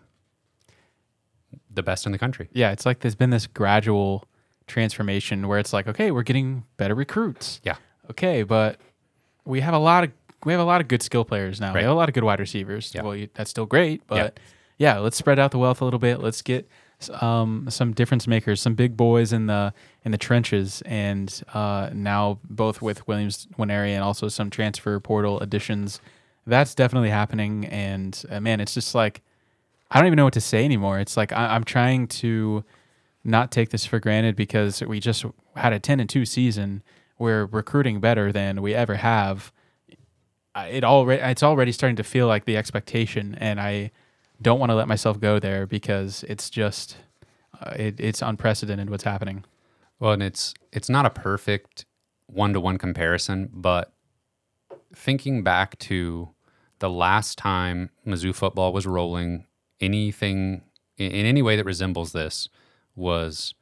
the best in the country. Yeah. It's like there's been this gradual transformation where it's like, okay, we're getting better recruits. Yeah. Okay, but we have a lot of we have a lot of good skill players now. We have a lot of good wide receivers. Yeah. Well, you, that's still great, but yeah. let's spread out the wealth a little bit. Let's get um, some difference makers, some big boys in the in the trenches, and uh, now both with Williams Nwaneri and also some transfer portal additions. That's definitely happening, and uh, man, it's just like I don't even know what to say anymore. It's like I, I'm trying to not take this for granted because we just had a 10 and 2 season. We're recruiting better than we ever have. It already it's already starting to feel like the expectation, and I don't want to let myself go there because it's just uh, it, it's unprecedented what's happening. Well, and it's it's not a perfect one to one comparison, but thinking back to the last time Mizzou football was rolling, anything in, any way that resembles this was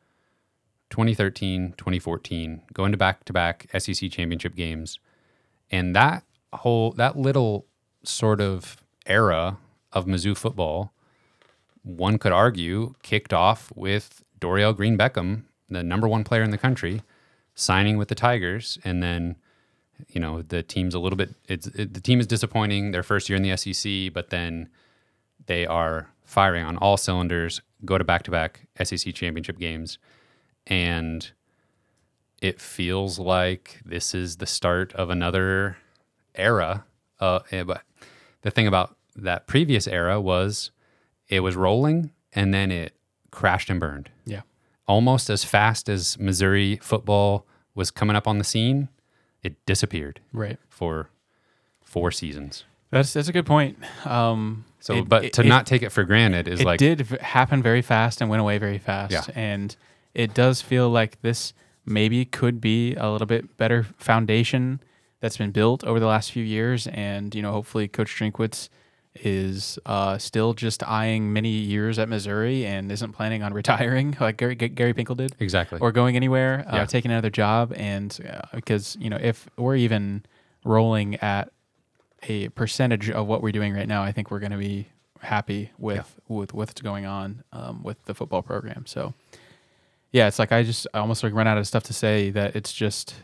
2013, 2014, going to back to back SEC championship games. And that whole, that little sort of era of Mizzou football, one could argue, kicked off with Dorial Green-Beckham, the number one player in the country, signing with the Tigers. And then, you know, the team's a little bit, it's, it, the team is disappointing their first year in the SEC, but then they are firing on all cylinders, go to back to back SEC championship games. And it feels like this is the start of another era. Uh, eh, but the thing about that previous era was it was rolling and then it crashed and burned Yeah. almost as fast as Missouri football was coming up on the scene, it disappeared Right. for four seasons. That's that's a good point. Um, So, it- but to it- not take it for granted is like it like, did happen very fast and went away very fast. Yeah. And it does feel like this maybe could be a little bit better foundation that's been built over the last few years. And, you know, hopefully Coach Drinkwitz is uh, still just eyeing many years at Missouri and isn't planning on [laughs] retiring like Gary, Gary Pinkel did exactly. or going anywhere, uh, Yeah. taking another job. And uh, because, you know, if we're even rolling at a percentage of what we're doing right now, I think we're going to be happy with, with what's going on um, with the football program. So, yeah, it's like I just I almost like run out of stuff to say that it's just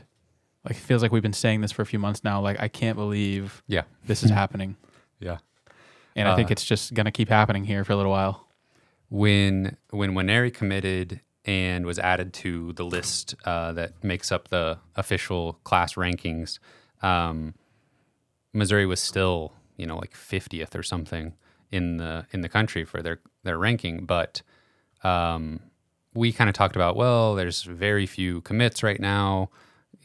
like it feels like we've been saying this for a few months now. Like I can't believe yeah. this is happening, [laughs] Yeah. and I think Uh, it's just going to keep happening here for a little while. when when Nwaneri committed and was added to the list uh, that makes up the official class rankings, um, Missouri was still you know like 50th or something in the in the country for their their ranking, but um, we kind of talked about well, there's very few commits right now.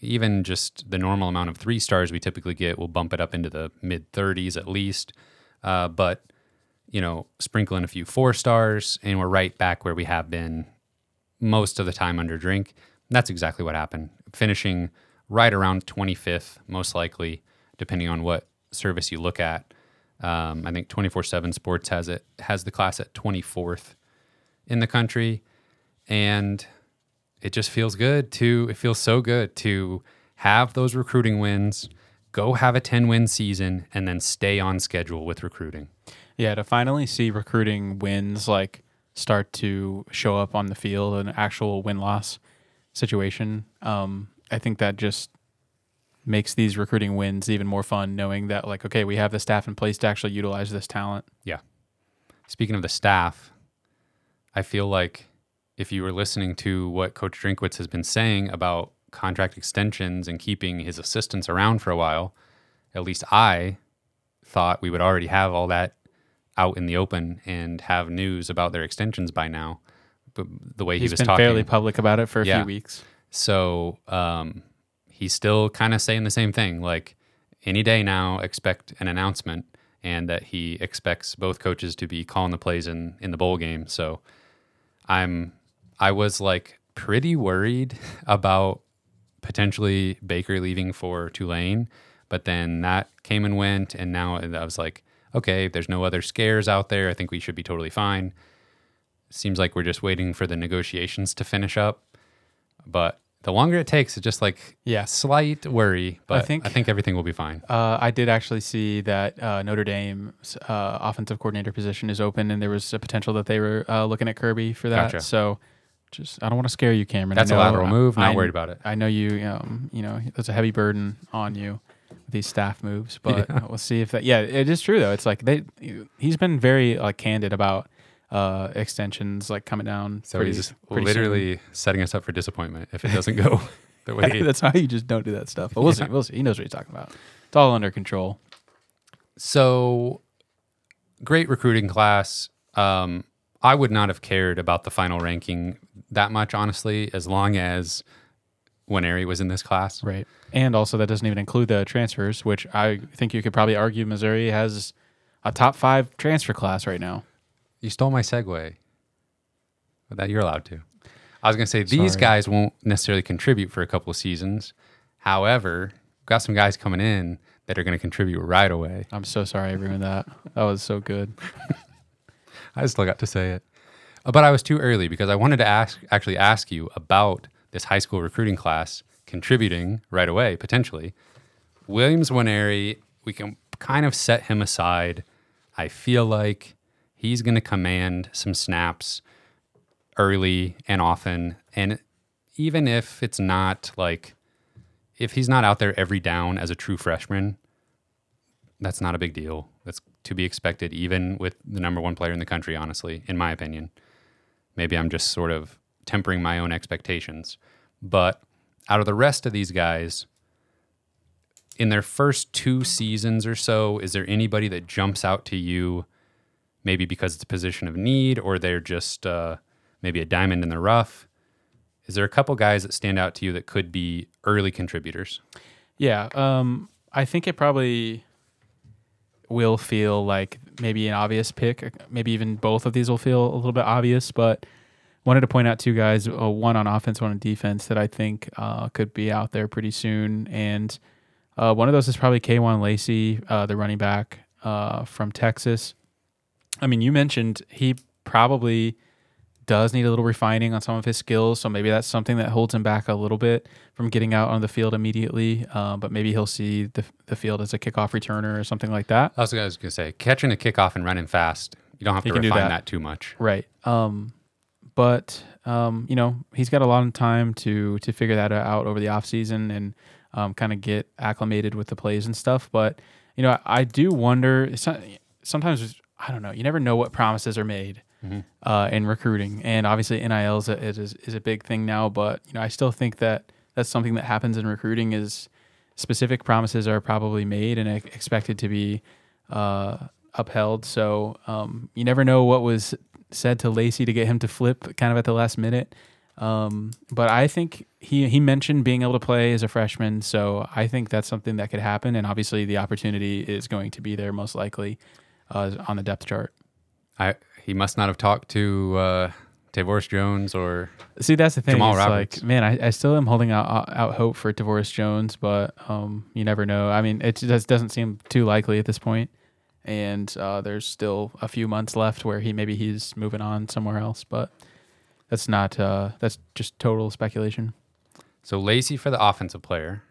Even just the normal amount of three stars we typically get will bump it up into the mid 30s at least. Uh, but you know, sprinkle in a few four stars, and we're right back where we have been most of the time under drink. That's exactly what happened. Finishing right around 25th, most likely, depending on what service you look at. Um, I think 24 7 Sports has it, has the class at 24th in the country. And it just feels good to, it feels so good to have those recruiting wins, go have a 10 win season, and then stay on schedule with recruiting. Yeah, to finally see recruiting wins like start to show up on the field, an actual win loss situation. Um, I think that just makes these recruiting wins even more fun, knowing that like, okay, we have the staff in place to actually utilize this talent. Yeah. Speaking of the staff, I feel like if you were listening to what Coach Drinkwitz has been saying about contract extensions and keeping his assistants around for a while, at least I thought we would already have all that out in the open and have news about their extensions by now. But the way He's he was been talking, fairly public about it for a Yeah. few weeks. so um, he's still kind of saying the same thing. Like any day now, expect an announcement, and that he expects both coaches to be calling the plays in in the bowl game. So I'm I was like pretty worried [laughs] about potentially Baker leaving for Tulane, but then that came and went, and now I was like, okay, there's no other scares out there. I think we should be totally fine. Seems like we're just waiting for the negotiations to finish up, but the longer it takes, it's just like Yeah. slight worry. But I think I think everything will be fine. Uh, I did actually see that uh, Notre Dame's uh, offensive coordinator position is open, and there was a potential that they were uh, looking at Kirby for that. Gotcha. So, just I don't want to scare you, Cameron. That's a lateral move. Not I- worried about it. I know you. Um, you know, there's a heavy burden on you with these staff moves, but [laughs] Yeah. we'll see if that. Yeah, it is true though. It's like they. He's been very like candid about uh, extensions like coming down. So pretty- he's pretty soon. literally setting us up for disappointment if it doesn't go [laughs] the way. That's why you just don't do that stuff. But we'll see. We'll see. He knows what he's talking about. It's all under control. So great recruiting class. Um, I would not have cared about the final ranking that much, honestly, as long as when Nwaneri was in this class. Right. And also, that doesn't even include the transfers, which I think you could probably argue Missouri has a top five transfer class right now. You stole my segue. But that you're allowed to. I was going to say these Sorry. guys won't necessarily contribute for a couple of seasons. However, we've got some guys coming in that are going to contribute right away. I'm so sorry I ruined that. That was so good. [laughs] I still got to say it. Uh, But I was too early because I wanted to ask actually ask you about this high school recruiting class contributing right away, potentially. Williams Nwaneri, we can kind of set him aside. I feel like he's going to command some snaps early and often. And even if it's not like, if he's not out there every down as a true freshman, that's not a big deal. That's to be expected, even with the number one player in the country, honestly, in my opinion. Maybe I'm just sort of tempering my own expectations. But out of the rest of these guys, in their first two seasons or so, is there anybody that jumps out to you, maybe because it's a position of need or they're just uh, maybe a diamond in the rough? Is there a couple guys that stand out to you that could be early contributors. Yeah, um, I think it probably will feel like maybe an obvious pick. Maybe even both of these will feel a little bit obvious, but wanted to point out two guys, uh, one on offense, one on defense, that I think uh, could be out there pretty soon. And uh, one of those is probably Kewan Lacy, uh, the running back uh, from Texas. I mean, you mentioned he probably does need a little refining on some of his skills. So maybe that's something that holds him back a little bit from getting out on the field immediately. Um, but maybe he'll see the, the field as a kickoff returner or something like that. I was, I was going to say, catching a kickoff and running fast, you don't have He to refine that. that. too much. Right. Um, but um, you know, he's got a lot of time to to figure that out over the off season and um, kind of get acclimated with the plays and stuff. But you know, I, I do wonder. so- Sometimes I don't know. You never know what promises are made uh, in recruiting, and obviously NIL is a, is, is a big thing now. But you know, I still think that that's something that happens in recruiting is specific promises are probably made and expected to be uh, upheld. So um, you never know what was said to Lacy to get him to flip kind of at the last minute. Um, but I think he he mentioned being able to play as a freshman, so I think that's something that could happen. And obviously, the opportunity is going to be there most likely uh, on the depth chart. I He must not have talked to uh, Tavoris Jones or See, that's the thing. Jamal it's Roberts. like, man, I, I still am holding out out hope for Tavoris Jones, but um, you never know. I mean, it just doesn't seem too likely at this point, and uh, there's still a few months left where he maybe he's moving on somewhere else, but that's not. Uh, that's just total speculation. so Lacy for the offensive player.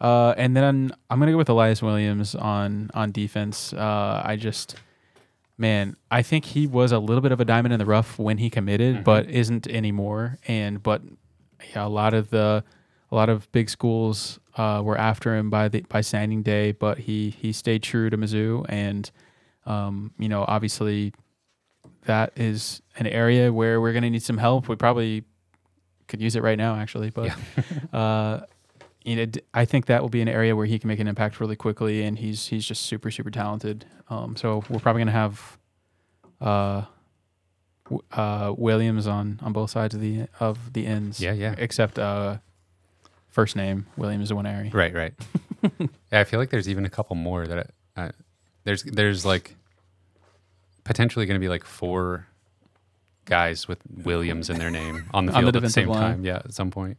Uh, and then I'm gonna go with Elias Williams on on defense. Uh, I just, man, I think he was a little bit of a diamond in the rough when he committed, but isn't anymore. And but yeah, a lot of the a lot of big schools uh, were after him by the by signing day, but he he stayed true to Mizzou, and um, you know, obviously, that is an area where we're gonna need some help. We probably could use it right now, actually, but. [laughs] uh, you know, d- I think that will be an area where he can make an impact really quickly, and he's he's just super super talented. Um, so we're probably gonna have uh, uh, Williams on on both sides of the of the ends. Yeah, yeah. Except uh, first name Williams Nwaneri. Right, right. [laughs] yeah, I feel like there's even a couple more that I, uh, there's there's like potentially going to be like four guys with Williams in their name on the On field the at the same line. time. Yeah, at some point.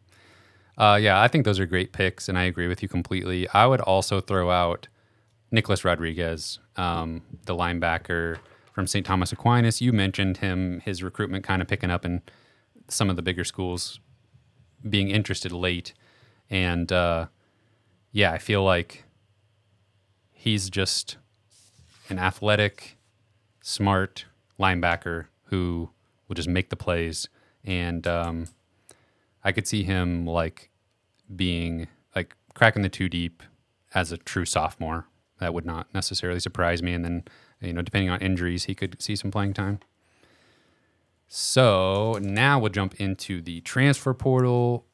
Uh, yeah, I think those are great picks, and I agree with you completely. I would also throw out Nicholas Rodriguez, um, the linebacker from St. Thomas Aquinas. You mentioned him, his recruitment kind of picking up in some of the bigger schools being interested late. And uh, yeah, I feel like he's just an athletic, smart linebacker who will just make the plays. And um, I could see him like being like cracking the two deep as a true sophomore. That would not necessarily surprise me. And then, you know, depending on injuries, he could see some playing time. So now we'll jump into the transfer portal.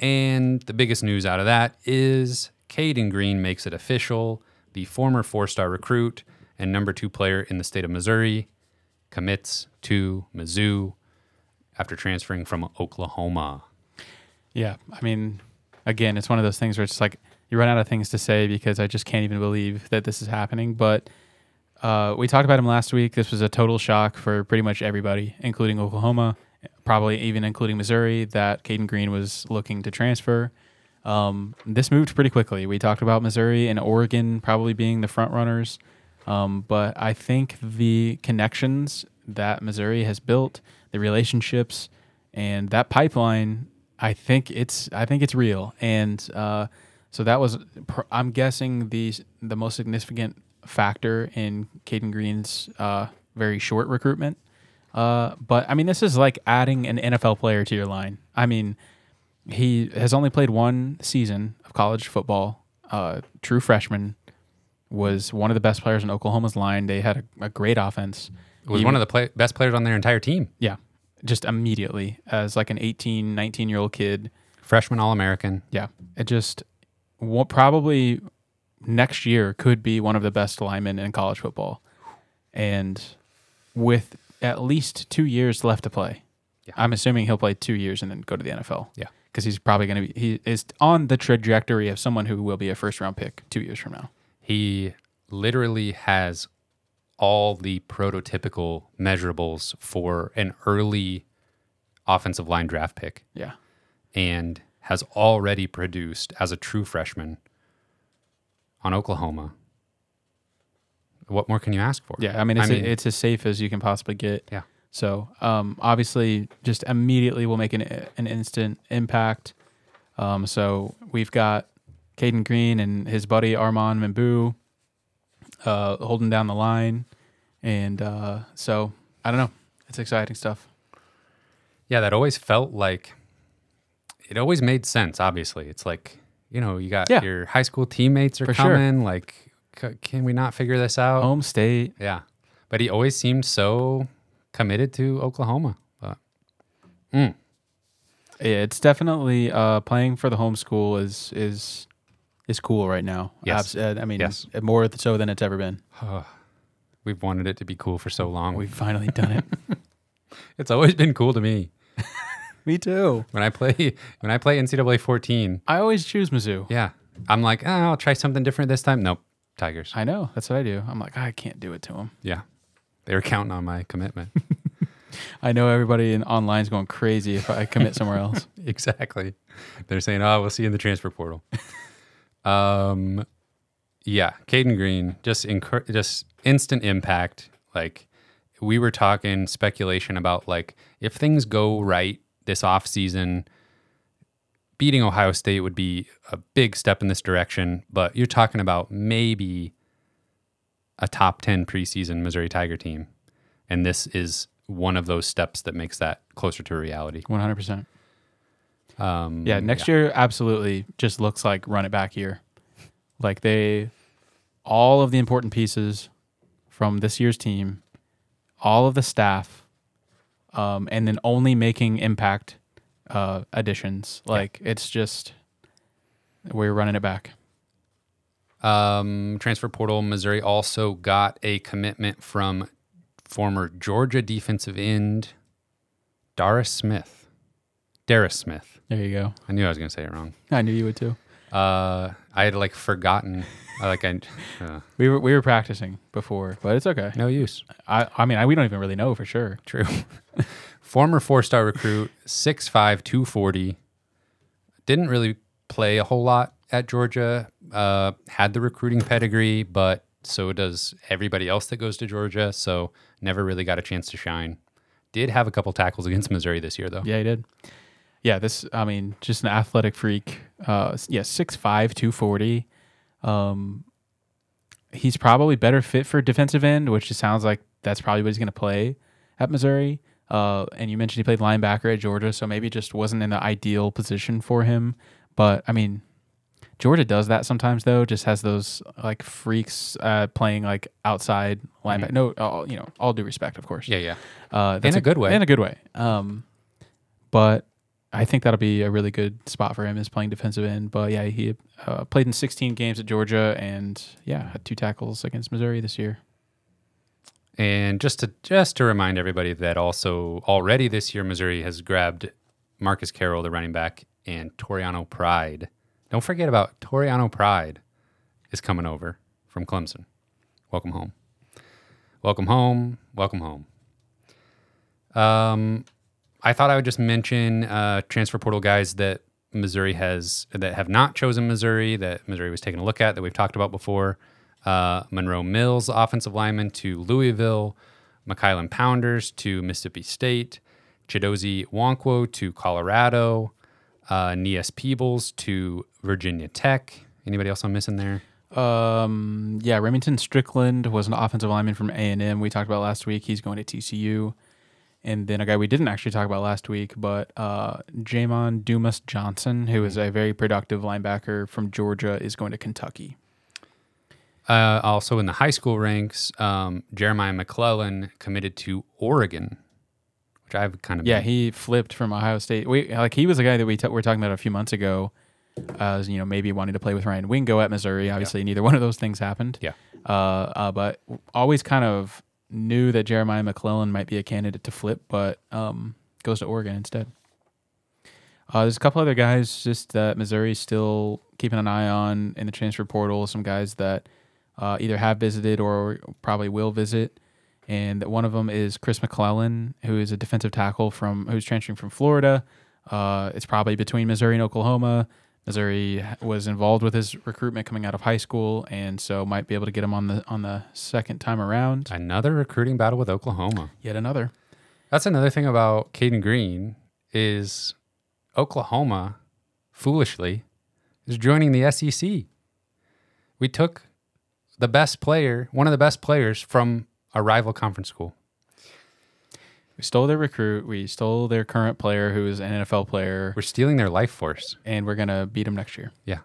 And the biggest news out of that is Cayden Green makes it official. The former four star recruit and number two player in the state of Missouri commits to Mizzou after transferring from Oklahoma. Yeah, I mean, again, it's one of those things where it's like you run out of things to say because I just can't even believe that this is happening. But uh, we talked about him last week. This was a total shock for pretty much everybody, including Oklahoma, probably even including Missouri, that Cayden Green was looking to transfer. Um, this moved pretty quickly. We talked about Missouri and Oregon probably being the front runners. Um, but I think the connections that Missouri has built, the relationships, and that pipeline, I think it's I think it's real. And uh, so that was, pr- I'm guessing the the most significant factor in Cayden Green's uh, very short recruitment. Uh, but I mean, this is like adding an NFL player to your line. I mean, he has only played one season of college football. Uh, true freshman was one of the best players in Oklahoma's line. They had a, a great offense. Was one of the play- best players on their entire team. yeah, just immediately as like an 18, 19 year old kid. Freshman All American. Yeah, it just wa- probably next year could be one of the best linemen in college football, and with at least two years left to play. Yeah. I'm assuming he'll play two years and then go to the NFL. Yeah. because he's probably going to be he is on the trajectory of someone who will be a first round pick two years from now. He literally has all the prototypical measurables for an early offensive line draft pick Yeah. and has already produced as a true freshman on Oklahoma. What more can you ask for? Yeah, I mean, it's, it's as safe as you can possibly get. Yeah. So, um, obviously, just immediately will make an an instant impact. Um, so we've got Cayden Green and his buddy Armand Membou uh, holding down the line, and uh, so I don't know. It's exciting stuff. yeah, that always felt like it always made sense. Obviously, it's like you know you got Yeah. your high school teammates are For sure. coming. Like, c- can we not figure this out? Home state. Yeah, but he always seemed so committed to Oklahoma. But Yeah, it's definitely uh, playing for the home school is is is cool right now. Yes. Abs- uh, I mean, Yes. Uh, more so than it's ever been. [sighs] we've wanted it to be cool for so long. We've finally done it. [laughs] it's always been cool to me [laughs] Me too. when I play when I play NCAA 14. I always choose Mizzou. Yeah, I'm like, oh, I'll try something different this time. Nope, Tigers. I know. That's what I do. I'm like, ah, I can't do it to them. Yeah, they were counting on my commitment. [laughs] I know everybody in online is going crazy if I commit somewhere else. exactly. They're saying, "Oh, we'll see you in the transfer portal." Um, yeah, Cayden Green just incur- just instant impact. Like we were talking speculation about like if things go right this off season, beating Ohio State would be a big step in this direction. But you're talking about maybe a top ten preseason Missouri Tiger team, and this is one of those steps that makes that closer to reality. 100%. Um, Yeah, next year absolutely just looks like run it back year. Like they all of the important pieces from this year's team, all of the staff, um, and then only making impact uh, additions. Like it's just we're running it back. Um, transfer portal, Missouri also got a commitment from former Georgia defensive end Darius Smith. Darius Smith. There you go. I knew I was going to say it wrong. I knew you would too. Uh, I had like forgotten. I like I uh, [laughs] We were we were practicing before, but it's okay. no use. I I mean I, we don't even really know for sure. True. [laughs] Former four-star recruit, 6'5", 240. Didn't really play a whole lot at Georgia. Uh, had the recruiting pedigree, but so does everybody else that goes to Georgia. So never really got a chance to shine. Did have a couple tackles against Missouri this year, though. Yeah, he did. Yeah, this I mean, just an athletic freak. Uh yeah, 6'5", 240. Um he's probably better fit for defensive end, which just sounds like that's probably what he's gonna play at Missouri. Uh and you mentioned he played linebacker at Georgia, so maybe just wasn't in the ideal position for him. But I mean, Georgia does that sometimes though, just has those like freaks uh playing like outside linebacker. No, all, you know, all due respect, of course. Yeah, yeah. Uh, that's a good way. In a good way. Um, but I think that'll be a really good spot for him is playing defensive end. But yeah, he uh, played in 16 games at Georgia and yeah, had two tackles against Missouri this year. And just to just to remind everybody that also already this year Missouri has grabbed Marcus Carroll, the running back, and Toriano Pride. Don't forget about Toriano Pride is coming over from Clemson. Welcome home. Welcome home. Welcome home. Um, I thought I would just mention uh, transfer portal guys that Missouri has that have not chosen Missouri that Missouri was taking a look at that we've talked about before. Uh, Monroe Mills, offensive lineman to Louisville, McKylan Pounders to Mississippi State, Chidozie Nwankwo to Colorado, uh, Aeneas Peebles to Virginia Tech. Anybody else I'm missing there? Um, yeah, Remington Strickland was an offensive lineman from A&M we talked about last week. He's going to TCU. And then a guy we didn't actually talk about last week, but uh, Jamon Dumas Johnson, who is a very productive linebacker from Georgia, is going to Kentucky. Uh, also in the high school ranks, um, Jeremiah McClellan committed to Oregon, which I've kind of Yeah, been- he flipped from Ohio State. We like he was a guy that we t- were talking about a few months ago, as you know, maybe wanting to play with Ryan Wingo at Missouri. Obviously, neither one of those things happened. Yeah. Uh, uh, but always kind of knew that Jeremiah McClellan might be a candidate to flip, but um, goes to Oregon instead. Uh, there's a couple other guys just that Missouri's still keeping an eye on in the transfer portal. Some guys that uh, either have visited or probably will visit. And one of them is Chris McClellan, who is a defensive tackle from who's transferring from Florida. Uh, it's probably between Missouri and Oklahoma. Missouri was involved with his recruitment coming out of high school, and so might be able to get him on the on the second time around. Another recruiting battle with Oklahoma. Yet another. That's another thing about Cayden Green is Oklahoma, foolishly, is joining the SEC. We took the best player, one of the best players from a rival conference school. We stole their recruit. We stole their current player, who is an NFL player, We're stealing their life force. and we're gonna beat them next year. Yeah.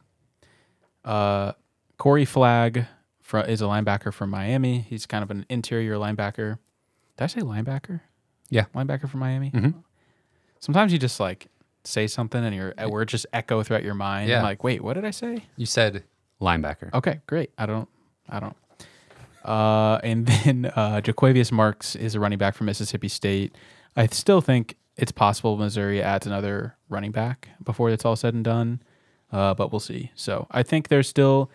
Uh, Corey Flagg fro- is a linebacker from Miami. He's kind of an interior linebacker. Did I say linebacker? Yeah. linebacker from Miami. Mhm. Sometimes you just like say something and your words just echo throughout your mind. Yeah. I'm like, wait, what did I say? You said linebacker. Okay, great. I don't. I don't. Uh, and [laughs] then uh, Jo'Quavious Marks is a running back from Mississippi State. I still think it's possible Missouri adds another running back before it's all said and done, uh, but we'll see. So I think there's still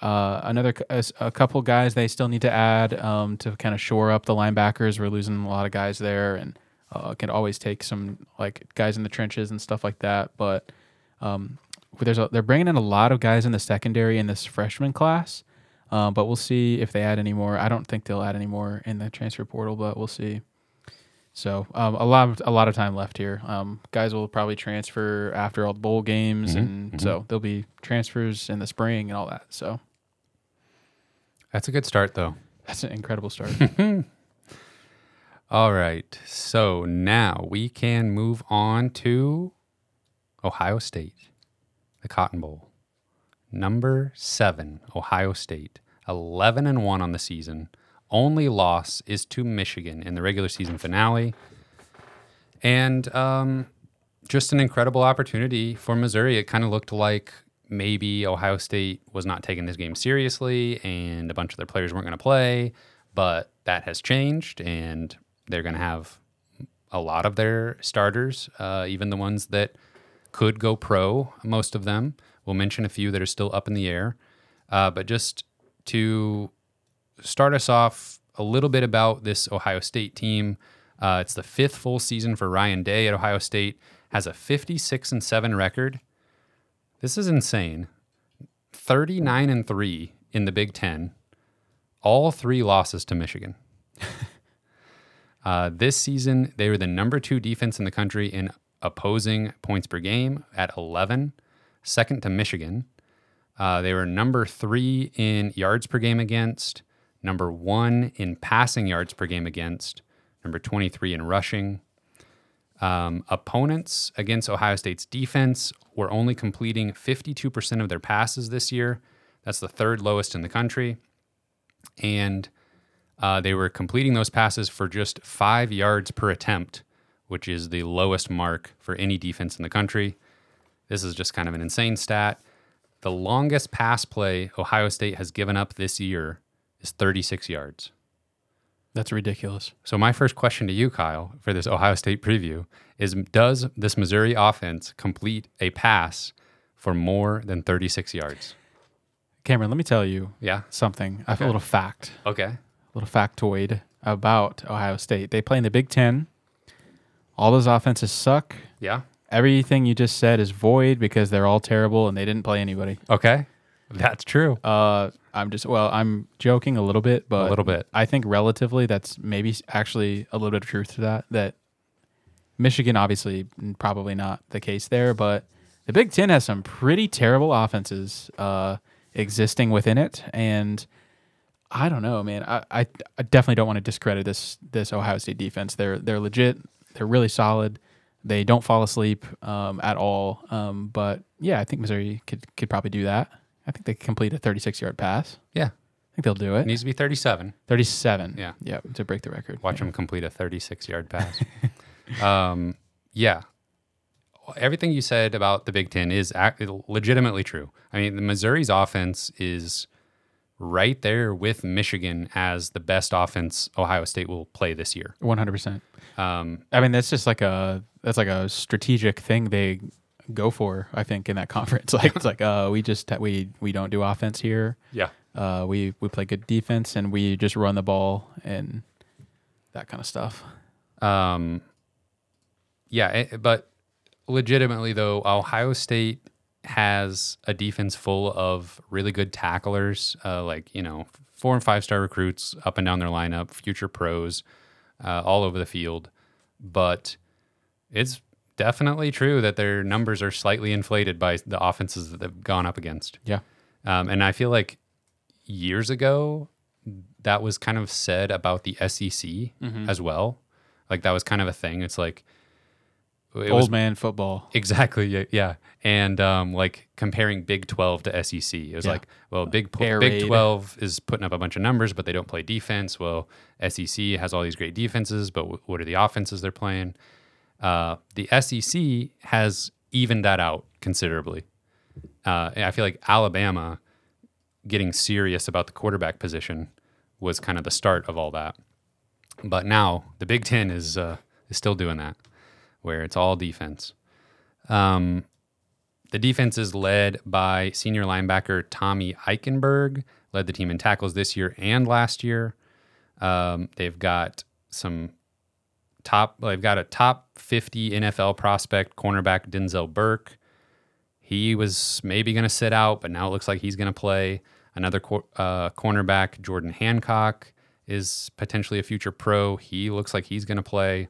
uh, another a, a couple guys they still need to add um, to kind of shore up the linebackers. We're losing a lot of guys there, and uh, can always take some like guys in the trenches and stuff like that. But um, there's a, they're bringing in a lot of guys in the secondary in this freshman class. Um, but we'll see if they add any more. I don't think they'll add any more in the transfer portal, but we'll see. So um, a lot of a lot of time left here. Um, guys will probably transfer after all the bowl games, Mhm, and mhm. so there'll be transfers in the spring and all that. So That's a good start, though. that's an incredible start. [laughs] All right. So now we can move on to Ohio State, the Cotton Bowl. Number seven, Ohio State, 11 and 1 on the season. Only loss is to Michigan in the regular season finale. And um, just an incredible opportunity for Missouri. It kind of looked like maybe Ohio State was not taking this game seriously and a bunch of their players weren't going to play, but that has changed and they're going to have a lot of their starters, uh, even the ones that could go pro, most of them. We'll mention a few that are still up in the air. Uh, but just to start us off a little bit about this Ohio State team. Uh, it's the fifth full season for Ryan Day at Ohio State. Has a 56 and seven record. This is insane. 39 and three in the Big Ten. All three losses to Michigan. [laughs] uh, this season, they were the number two defense in the country in opposing points per game at 11, second to Michigan. Uh, they were number three in yards per game against, number one in passing yards per game against, number 23 in rushing. Um, opponents against Ohio State's defense were only completing 52% of their passes this year. That's the third lowest in the country. And uh, they were completing those passes for just five yards per attempt, which is the lowest mark for any defense in the country. This is just kind of an insane stat. The longest pass play Ohio State has given up this year is 36 yards. That's ridiculous. So my first question to you, Kyle, for this Ohio State preview is: Does this Missouri offense complete a pass for more than 36 yards? Cameron, let me tell you Yeah. something. I have Okay. a little fact, Okay. a little factoid about Ohio State. They play in the Big Ten. All those offenses suck. Yeah. Everything you just said is void because they're all terrible and they didn't play anybody. Okay. That's true. Uh, I'm just well, I'm joking a little bit, but a little bit. I think relatively that's maybe actually a little bit of truth to that. That Michigan, obviously, probably not the case there, but the Big Ten has some pretty terrible offenses uh, existing within it, and I don't know, man. I, I, I definitely don't want to discredit this this Ohio State defense. They're they're legit. They're really solid. They don't fall asleep um, at all. Um, but yeah, I think Missouri could could probably do that. I think they could complete a 36 yard pass. Yeah. I think they'll do It it. needs to be 37. 37. Yeah. Yeah, to break the record. Watch them complete a 36 yard pass. [laughs] um, yeah. Everything you said about the Big Ten is legitimately true. I mean, the Missouri's offense is right there with Michigan as the best offense Ohio State will play this year. 100%. Um, I mean, that's just like a that's like a strategic thing they go for. I think in that [laughs] conference, like it's like uh, we just we we don't do offense here. Yeah. Uh, we we play good defense and we just run the ball and that kind of stuff. Um, yeah, eh, but legitimately though, Ohio State has a defense full of really good tacklers, uh, like you know, four and five star recruits up and down their lineup, future pros, uh, all over the field. But it's definitely true that their numbers are slightly inflated by the offenses that they've gone up against. Yeah. Um, and I feel like years ago, that was kind of said about the SEC as well. Like that was kind of a thing. It's like it Old was man football. exactly yeah, yeah. And um, like comparing Big Twelve to SEC, it was Yeah. like, well, Big Air Big raid. Twelve is putting up a bunch of numbers, but they don't play defense. Well, SEC has all these great defenses, but w- what are the offenses they're playing? Uh, the SEC has evened that out considerably. Uh, I feel like Alabama getting serious about the quarterback position was kind of the start of all that. But now the Big Ten is uh, is still doing that, where it's all defense. Um, the defense is led by senior linebacker Tommy Eichenberg, led the team in tackles this year and last year. Um, they've got some top. They've got a top 50 NFL prospect cornerback Denzel Burke. He was maybe going to sit out, but now it looks like he's going to play. Another cor- uh, cornerback, Jordan Hancock, is potentially a future pro. He looks like he's going to play.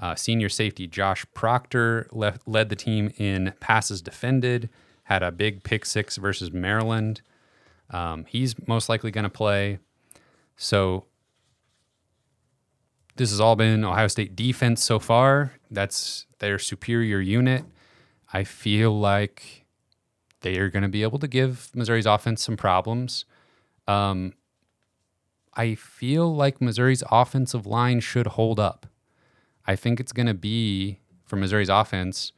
Uh, senior safety Josh Proctor left, led the team in passes defended, had a big pick six versus Maryland. Um, he's most likely going to play. So this has all been Ohio State defense so far. That's their superior unit. I feel like they are going to be able to give Missouri's offense some problems. Um, I feel like Missouri's offensive line should hold up. I think it's going to be for Missouri's offense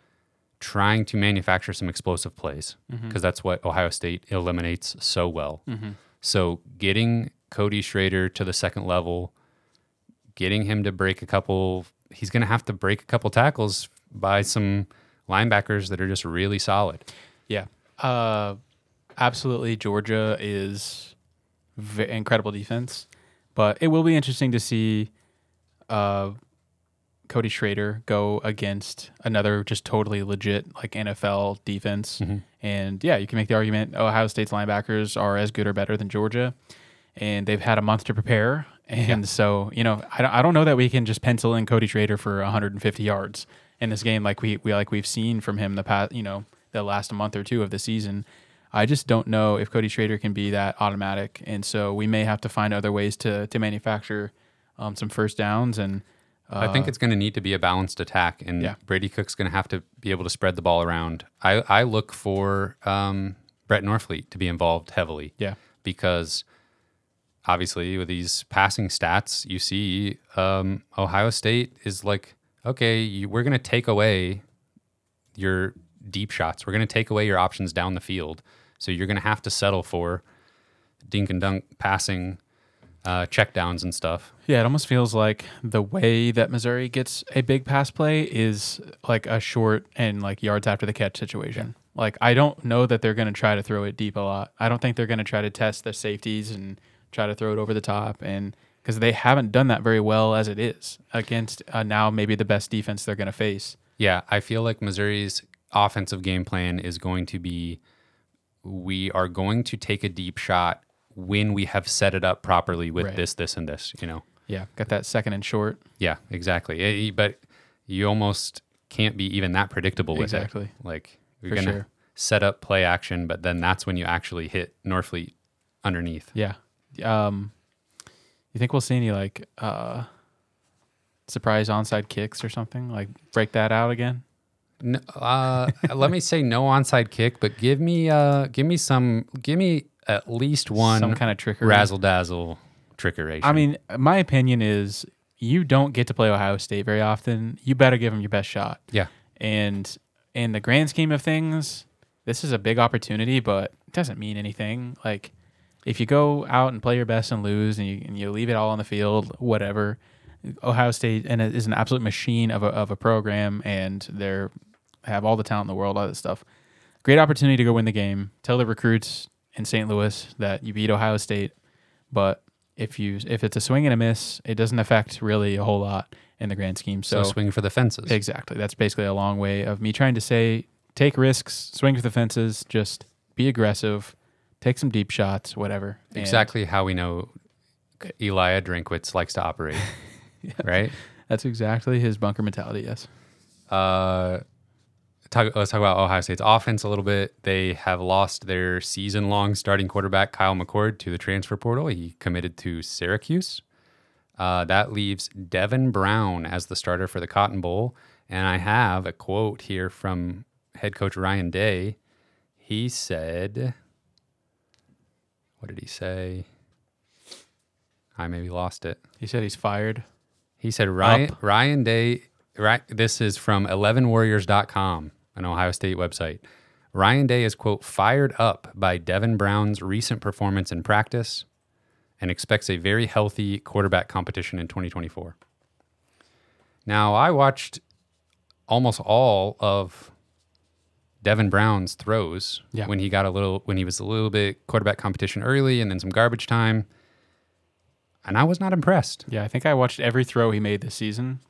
trying to manufacture some explosive plays because that's what Ohio State eliminates so well. So getting Cody Schrader to the second level, getting him to break a couple, he's going to have to break a couple tackles by some linebackers that are just really solid. Yeah. Uh, absolutely. Georgia is v- incredible defense, but it will be interesting to see uh, Cody Schrader go against another just totally legit like NFL defense. And yeah, you can make the argument Ohio State's linebackers are as good or better than Georgia, and they've had a month to prepare. And so, you know, I, don't- I don't know that we can just pencil in Cody Schrader for 150 yards in this game like we, we like we've seen from him the past, you know, the last month or two of the season. I just don't know if Cody Schrader can be that automatic, and so we may have to find other ways to to manufacture um, some first downs. And uh, I think it's going to need to be a balanced attack, and Yeah. Brady Cook's going to have to be able to spread the ball around. I, I look for um, Brett Norfleet to be involved heavily. Yeah. because obviously with these passing stats, you see um, Ohio State is like, okay, you, we're going to take away your deep shots. We're going to take away your options down the field. So you're going to have to settle for dink and dunk passing uh, checkdowns and stuff. Yeah, it almost feels like the way that Missouri gets a big pass play is like a short and like yards after the catch situation. Like I don't know that they're going to try to throw it deep a lot. I don't think they're going to try to test their safeties and try to throw it over the top and because they haven't done that very well as it is against uh, now maybe the best defense they're going to face. Yeah, I feel like Missouri's offensive game plan is going to be we are going to take a deep shot when we have set it up properly with Right. this, this, and this, you know? Yeah, got that second and short. Yeah, exactly. Eh, but you almost can't be even that predictable with Exactly. it. Exactly. Like, you're going to sure. set up play action, but then that's when you actually hit Norfleet underneath. Yeah. Um, you think we'll see any like uh, surprise onside kicks or something? Like break that out again? No, uh, [laughs] let me say no onside kick, but give me uh, give me some, give me at least one Some kind of trickery. razzle dazzle trickery. I mean, my opinion is you don't get to play Ohio State very often. You better give them your best shot. yeah, And in the grand scheme of things, this is a big opportunity, but it doesn't mean anything. Like if you go out and play your best and lose, and you, and you leave it all on the field, whatever. Ohio State and is an absolute machine of a, of a program, and they're have all the talent in the world, all that stuff. Great opportunity to go win the game. Tell the recruits in St. Louis that you beat Ohio State, but if you if it's a swing and a miss, it doesn't affect really a whole lot in the grand scheme. So, So, swing for the fences. exactly, that's basically a long way of me trying to say take risks, swing for the fences, just be aggressive, take some deep shots, whatever. Exactly how we know Eli Drinkwitz likes to operate. [laughs] Right? That's exactly his bunker mentality. Yes. Uh, talk, let's talk about Ohio State's offense a little bit. They have lost their season long starting quarterback, Kyle McCord, to the transfer portal. He committed to Syracuse. Uh, that leaves Devin Brown as the starter for the Cotton Bowl. And I have a quote here from head coach Ryan Day. He said, What did he say? I maybe lost it. He said he's fired. He said Ryan Up. Ryan Day. Right, this is from 11warriors.com, an Ohio State website. Ryan Day is quote fired up by Devin Brown's recent performance in practice, and expects a very healthy quarterback competition in 2024. Now, I watched almost all of Devin Brown's throws Yeah. when he got a little when he was a little bit quarterback competition early, and then some garbage time, and I was not impressed. Yeah, I think I watched every throw he made this season.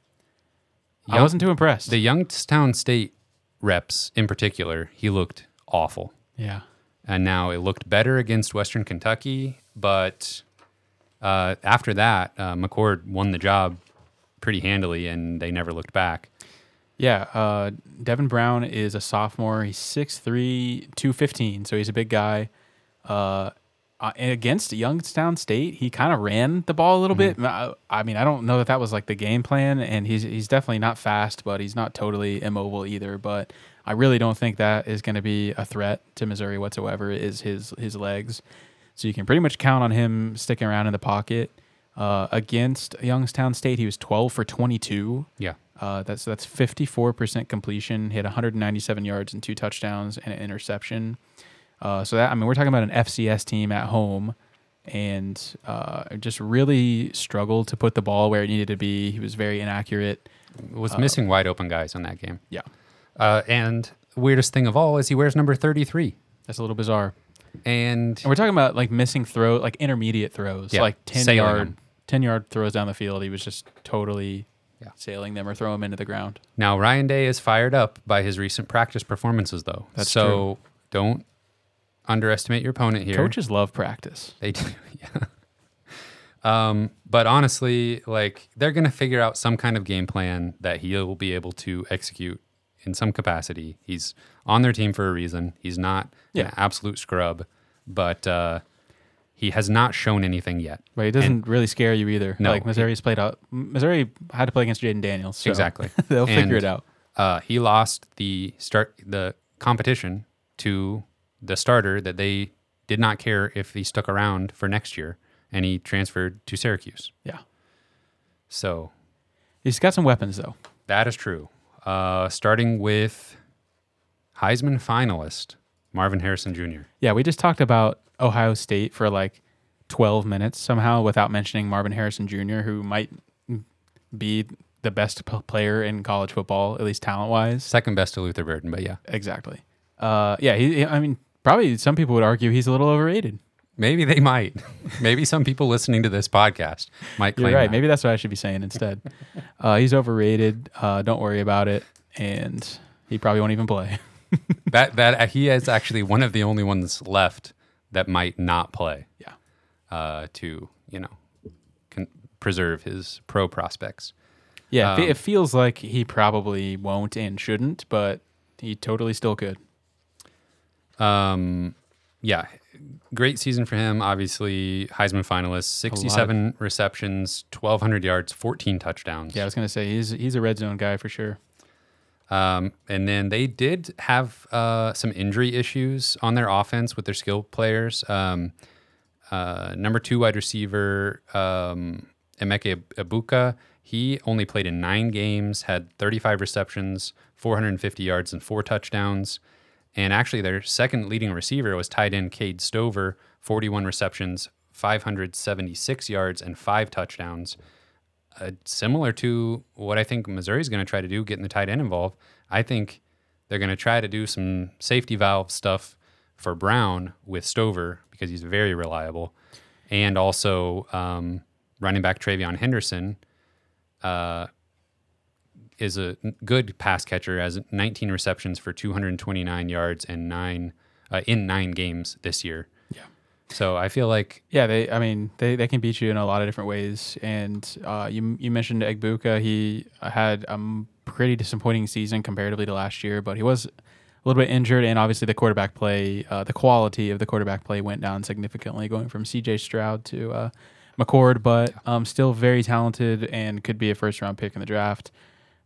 I wasn't too impressed. The Youngstown State reps in particular, he looked awful. yeah. And now it looked better against Western Kentucky, but uh, after that, uh, McCord won the job pretty handily, and they never looked back. Yeah, uh, Devin Brown is a sophomore. He's 6'3", 215, so he's a big guy. Uh, uh, against Youngstown State, he kind of ran the ball a little bit. I, I mean, I don't know that that was like the game plan, and he's he's definitely not fast, but he's not totally immobile either. But I really don't think that is going to be a threat to Missouri whatsoever. Is his his legs, so you can pretty much count on him sticking around in the pocket. Uh, against Youngstown State, he was 12 for 22. Yeah. Uh, that's that's 54% completion, hit 197 yards and two touchdowns and an interception. Uh, so that I mean, we're talking about an FCS team at home, and uh, just really struggled to put the ball where it needed to be. He was very inaccurate. Was missing wide open guys on that game. Yeah, Uh, and weirdest thing of all is he wears number 33. that's a little bizarre. And And we're talking about like missing throw, like intermediate throws, Yeah, like 10 yard, them. 10 yard throws down the field. He was just totally Yeah. sailing them or throw them into the ground. now Ryan Day is fired up by his recent practice performances, though. That's so don't underestimate your opponent here. Coaches love practice. They do, [laughs] yeah. Um, but honestly, like they're gonna figure out some kind of game plan that he'll be able to execute in some capacity. He's on their team for a reason. He's not Yeah. an absolute scrub, but uh, he has not shown anything yet. But He doesn't really scare you either. No, like Missouri's played out. Missouri had to play against Jayden Daniels. so Exactly. [laughs] they'll figure it out. Uh, he lost the start the competition to the starter that they did not care if he stuck around for next year, and he transferred to Syracuse. Yeah, So he's got some weapons though. That is true. Uh, starting with Heisman finalist Marvin Harrison Jr. Yeah, we just talked about Ohio State for like 12 minutes somehow without mentioning Marvin Harrison Jr., who might be the best p- player in college football, at least talent wise. Second best to Luther Burden, but yeah, Exactly. Uh, yeah, he, he- I mean, probably some people would argue he's a little overrated. maybe they might. [laughs] maybe some people listening to this podcast might You're claim right. that. Maybe that's what I should be saying instead. [laughs] uh, he's overrated. Uh, don't worry about it. And he probably won't even play. [laughs] that that uh, he is actually one of the only ones left that might not play yeah. uh, to you know con- preserve his pro prospects. Yeah. Um, it feels like he probably won't and shouldn't, but he totally still could. Um, yeah, great season for him. Obviously, Heisman finalist, sixty-seven receptions, twelve hundred yards, fourteen touchdowns. Yeah, I was gonna say he's he's a red zone guy for sure. Um, and then they did have uh, some injury issues on their offense with their skill players. Um, uh, number two wide receiver, um, Emeka Egbuka, he only played in nine games, had 35 receptions, 450 yards, and four touchdowns. And actually, their second leading receiver was tight end Cade Stover, 41 receptions, 576 yards, and five touchdowns uh, similar to what I think Missouri's going to try to do, getting the tight end involved. I think They're going to try to do some safety valve stuff for Brown with Stover because he's very reliable, and also um, running back TreVeyon Henderson uh, is a good pass catcher. Has 19 receptions for 229 yards and nine uh, in nine games this year. Yeah. So I feel like Yeah, they. I mean, they, they can beat you in a lot of different ways. And uh, you you mentioned Egbuka. He had a pretty disappointing season comparatively to last year, but he was a little bit injured, and obviously the quarterback play, uh, the quality of the quarterback play went down significantly, going from C.J. Stroud to uh, McCord, but um, still very talented and could be a first round pick in the draft.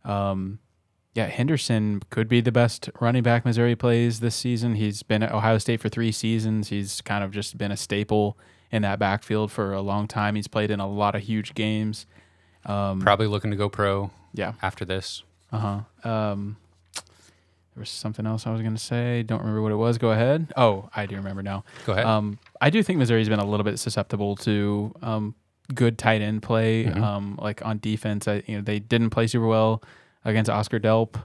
Um, yeah, Henderson could be the best running back Missouri plays this season. He's been at Ohio State for three seasons. He's kind of just been a staple in that backfield for a long time. He's played in a lot of huge games. Um, probably looking to go pro yeah. after this. Uh huh. Um, there was something else I was going to say. Don't remember what it was. Go ahead. Oh, I do remember now. Go ahead. Um, I do think Missouri's been a little bit susceptible to um, good tight end play. Mhm. Um, like on defense, I, you know, they didn't play super well against Oscar Delp.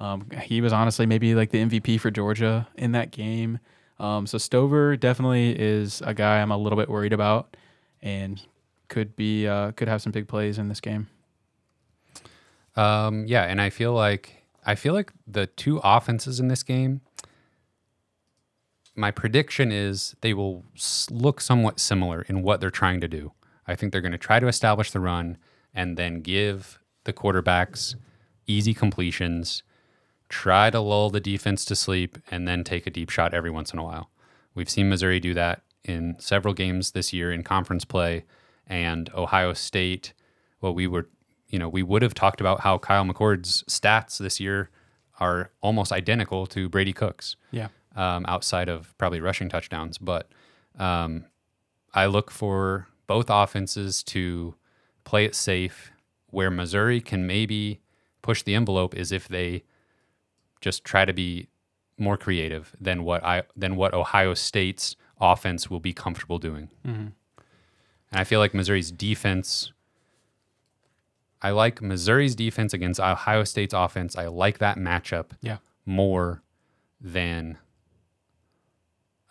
Um, he was honestly maybe like the MVP for Georgia in that game. Um, so Stover definitely is a guy I'm a little bit worried about, and could be uh, could have some big plays in this game. Um, yeah, and I feel like I feel like the two offenses in this game. My prediction is they will look somewhat similar in what they're trying to do. I think they're going to try to establish the run and then give the quarterbacks easy completions, try to lull the defense to sleep, and then take a deep shot every once in a while. We've seen Missouri do that in several games this year in conference play, and Ohio State. Well, we were, you know, we would have talked about how Kyle McCord's stats this year are almost identical to Brady Cook's Yeah. um, outside of probably rushing touchdowns. But um, I look for both offenses to play it safe. Where Missouri can maybe push the envelope is if they just try to be more creative than what I than what Ohio State's offense will be comfortable doing. Mhm. And I feel like Missouri's defense. I like Missouri's defense against Ohio State's offense. I like that matchup Yeah. more than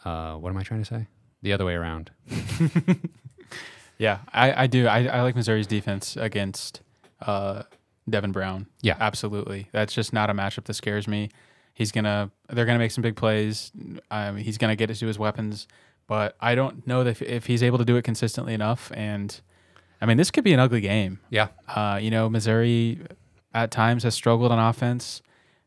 uh, what am I trying to say? The other way around. [laughs] Yeah, I, I do. I, I like Missouri's defense against uh, Devin Brown. Yeah. absolutely. That's just not a matchup that scares me. He's gonna. They're gonna make some big plays. Um, he's gonna get to his weapons, but I don't know if, if he's able to do it consistently enough. And I mean, this could be an ugly game. Yeah, Uh, you know, Missouri at times has struggled on offense.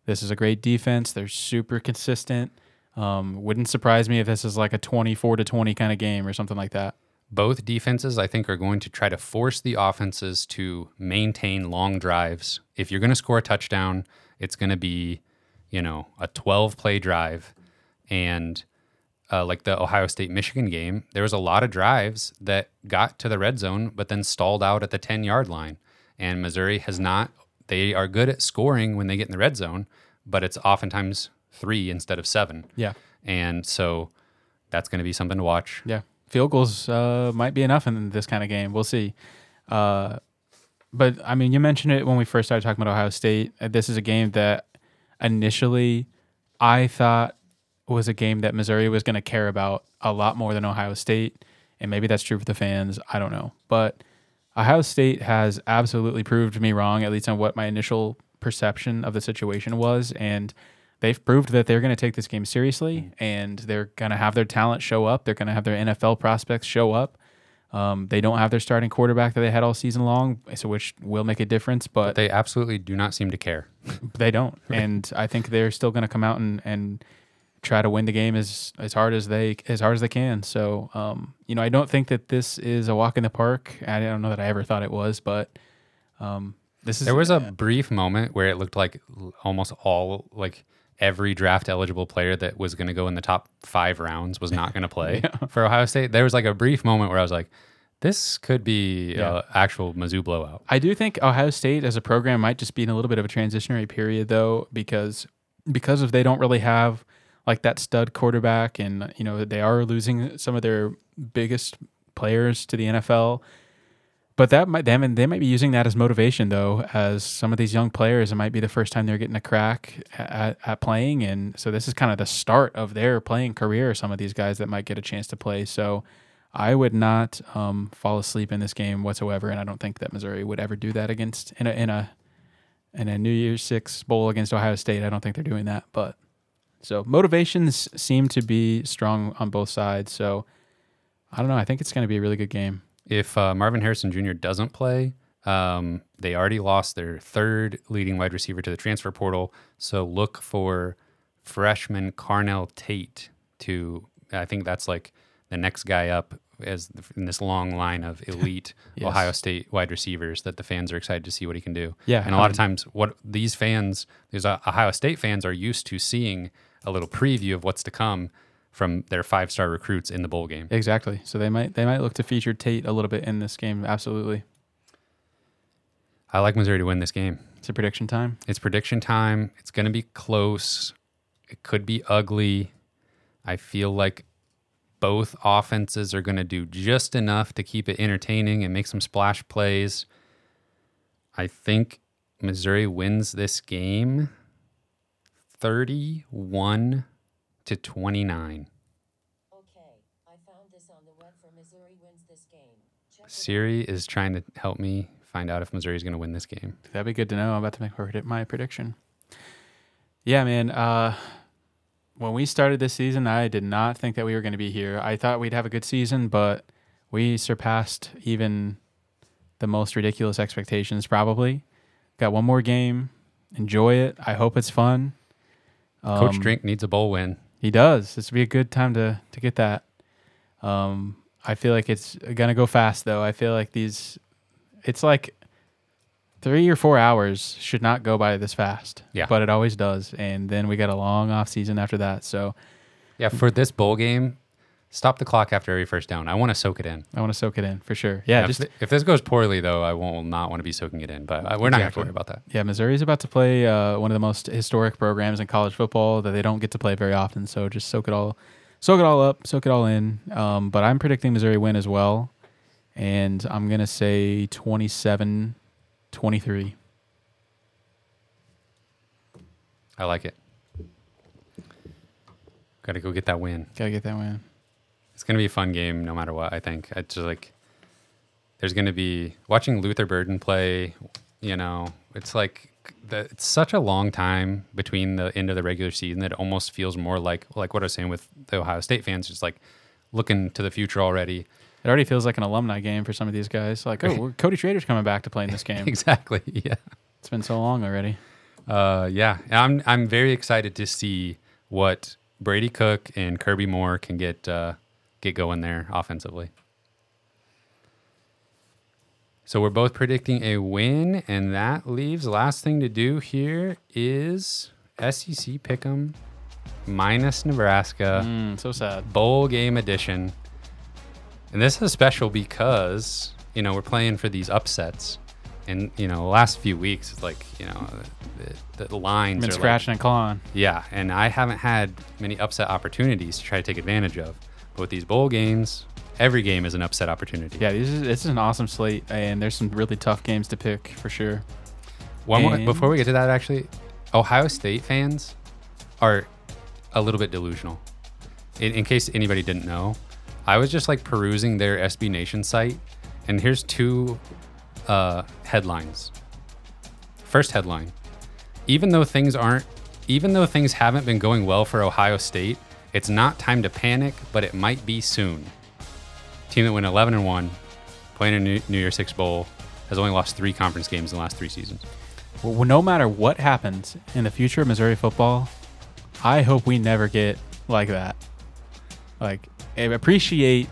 This is a great defense. They're super consistent. Um, wouldn't surprise me if this is like a twenty-four to twenty kind of game or something like that. Both defenses I think are going to try to force the offenses to maintain long drives. If you're going to score a touchdown, it's going to be, you know, a 12 play drive and uh, like the Ohio State Michigan game, there was a lot of drives that got to the red zone, but then stalled out at the 10 yard line. And Missouri has not, they are good at scoring when they get in the red zone, but it's oftentimes three instead of seven. Yeah. And so that's going to be something to watch. Yeah, field goals uh, might be enough in this kind of game. We'll see. Uh, but I mean, you mentioned it when we first started talking about Ohio State. Uh, This is a game that initially I thought was a game that Missouri was going to care about a lot more than Ohio State, and maybe that's true for the fans. I don't know, but Ohio State has absolutely proved me wrong, at least on what my initial perception of the situation was, and they've proved that they're going to take this game seriously and they're going to have their talent show up. They're going to have their NFL prospects show up. Um, they don't have their starting quarterback that they had all season long, so which will make a difference, but They absolutely do not seem to care. [laughs] they don't. [laughs] And I think they're still going to come out and, and try to win the game as as hard as they as hard as they can. So, um, you know, I don't think that this is a walk in the park. I don't know that I ever thought it was, but um, this is There was a brief moment where it looked like almost all like every draft eligible player that was going to go in the top five rounds was not going to play [laughs] for Ohio State. There was like a brief moment where I was like, this could be Yeah. uh, actual Mizzou blowout. I do think Ohio State as a program might just be in a little bit of a transitionary period though, because because of they don't really have like that stud quarterback, and you know they are losing some of their biggest players to the NFL. But that might they, might- they might be using that as motivation though, as some of these young players, it might be the first time they're getting a crack at, at playing, and so this is kind of the start of their playing career. Some of these guys that might get a chance to play. So I would not um, fall asleep in this game whatsoever, and I don't think that Missouri would ever do that against in a in a in a New Year's Six bowl against Ohio State. I don't think they're doing that, but so motivations seem to be strong on both sides. So I don't know. I think it's going to be a really good game. If uh, Marvin Harrison Jr. doesn't play, um, they already lost their third leading wide receiver to the transfer portal. So look for freshman Carnell Tate to. I think that's like the next guy up as in this long line of [laughs] elite Yes. Ohio State wide receivers that the fans are excited to see what he can do. Yeah, and a lot of um, times, what these fans, these uh, Ohio State fans, are used to seeing a little preview of what's to come from their five star recruits in the bowl game. Exactly. So they might they might look to feature Tate a little bit in this game. Absolutely. I like Missouri to win this game. It's a prediction time. It's prediction time. It's going to be close. It could be ugly. I feel like both offenses are going to do just enough to keep it entertaining and make some splash plays. I think Missouri wins this game 31 to 29. Okay, I found this on the web Missouri wins this game. Check Siri is trying to help me find out if Missouri is going to win this game. That'd be good to know. I'm about to make my prediction. Yeah, man. Uh, when we started this season, I did not think that we were going to be here. I thought we'd have a good season, but we surpassed even the most ridiculous expectations. Probably got one more game. Enjoy it. I hope it's fun. Coach Um, Drink needs a bowl win. He does. This would be a good time to to get that. Um, I feel like it's gonna go fast though. I feel like these, it's like three or four hours should not go by this fast. Yeah. but it always does. And then we got a long off season after that. So Yeah, for this bowl game, stop the clock after every first down. I want to soak it in. I want to soak it in for sure. Yeah, if, just th- if this goes poorly, though, I will not want to be soaking it in. But uh, we're not going to Exactly. worry about that. yeah. Missouri is about to play uh, one of the most historic programs in college football that they don't get to play very often. So just soak it all, soak it all up, soak it all in. Um, but I'm predicting Missouri win as well, and I'm gonna say 27 23. I like it. Got to go get that win. Gotta get that win. It's going to be a fun game no matter what, I think. It's just like, there's going to be watching Luther Burden play, you know, it's like, the, it's such a long time between the end of the regular season that it almost feels more like, like what I was saying with the Ohio State fans, just like looking to the future already. It already feels like an alumni game for some of these guys. Like, oh, [laughs] Cody Schrader's coming back to play in this game. [laughs] exactly. Yeah. It's been so long already. Uh, yeah, I'm I'm very excited to see what Brady Cook and Kirby Moore can get uh, get going there offensively. So we're both predicting a win, and that leaves last thing to do here is SEC Pick'em minus Nebraska Mm, so sad. bowl game edition. And this is special because, you know, we're playing for these upsets. And, you know, the last few weeks, it's like, you know, the, the lines Been are like- scratching and clawing. yeah, and I haven't had many upset opportunities to try to take advantage of. But with these bowl games, every game is an upset opportunity. Yeah, this is this is an awesome slate, and there's some really tough games to pick for sure. One more, And- before we get to that, actually, Ohio State fans are a little bit delusional. In, in case anybody didn't know, I was just like perusing their SB Nation site, and here's two uh, headlines. First headline: Even though things aren't, even though things haven't been going well for Ohio State, it's not time to panic, but it might be soon. Team that went 11 and one, playing a New, New Year's Six bowl, has only lost three conference games in the last three seasons. Well, no matter what happens in the future of Missouri football, I hope we never get like that. Like, I appreciate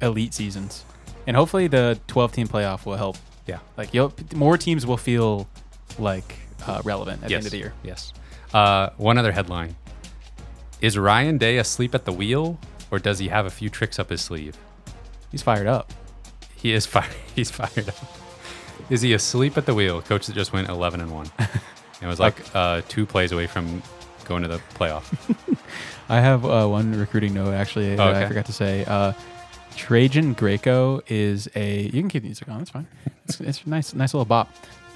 elite seasons, and hopefully the 12 team playoff will help. Yeah. Like, you'll, more teams will feel like uh, relevant at the end of the year. Yes. Uh, one other headline: Is Ryan Day asleep at the wheel, or does he have a few tricks up his sleeve? He's fired up. He is fired. [laughs] He's fired up. Is he asleep at the wheel? Coach that just went 11 and one, [laughs] and was like uh, two plays away from going to the playoff. [laughs] I have uh, one recruiting note actually that I forgot to say. Uh, Trajen Greco is a. You can keep the music on. That's fine. It's, it's nice, nice little bop.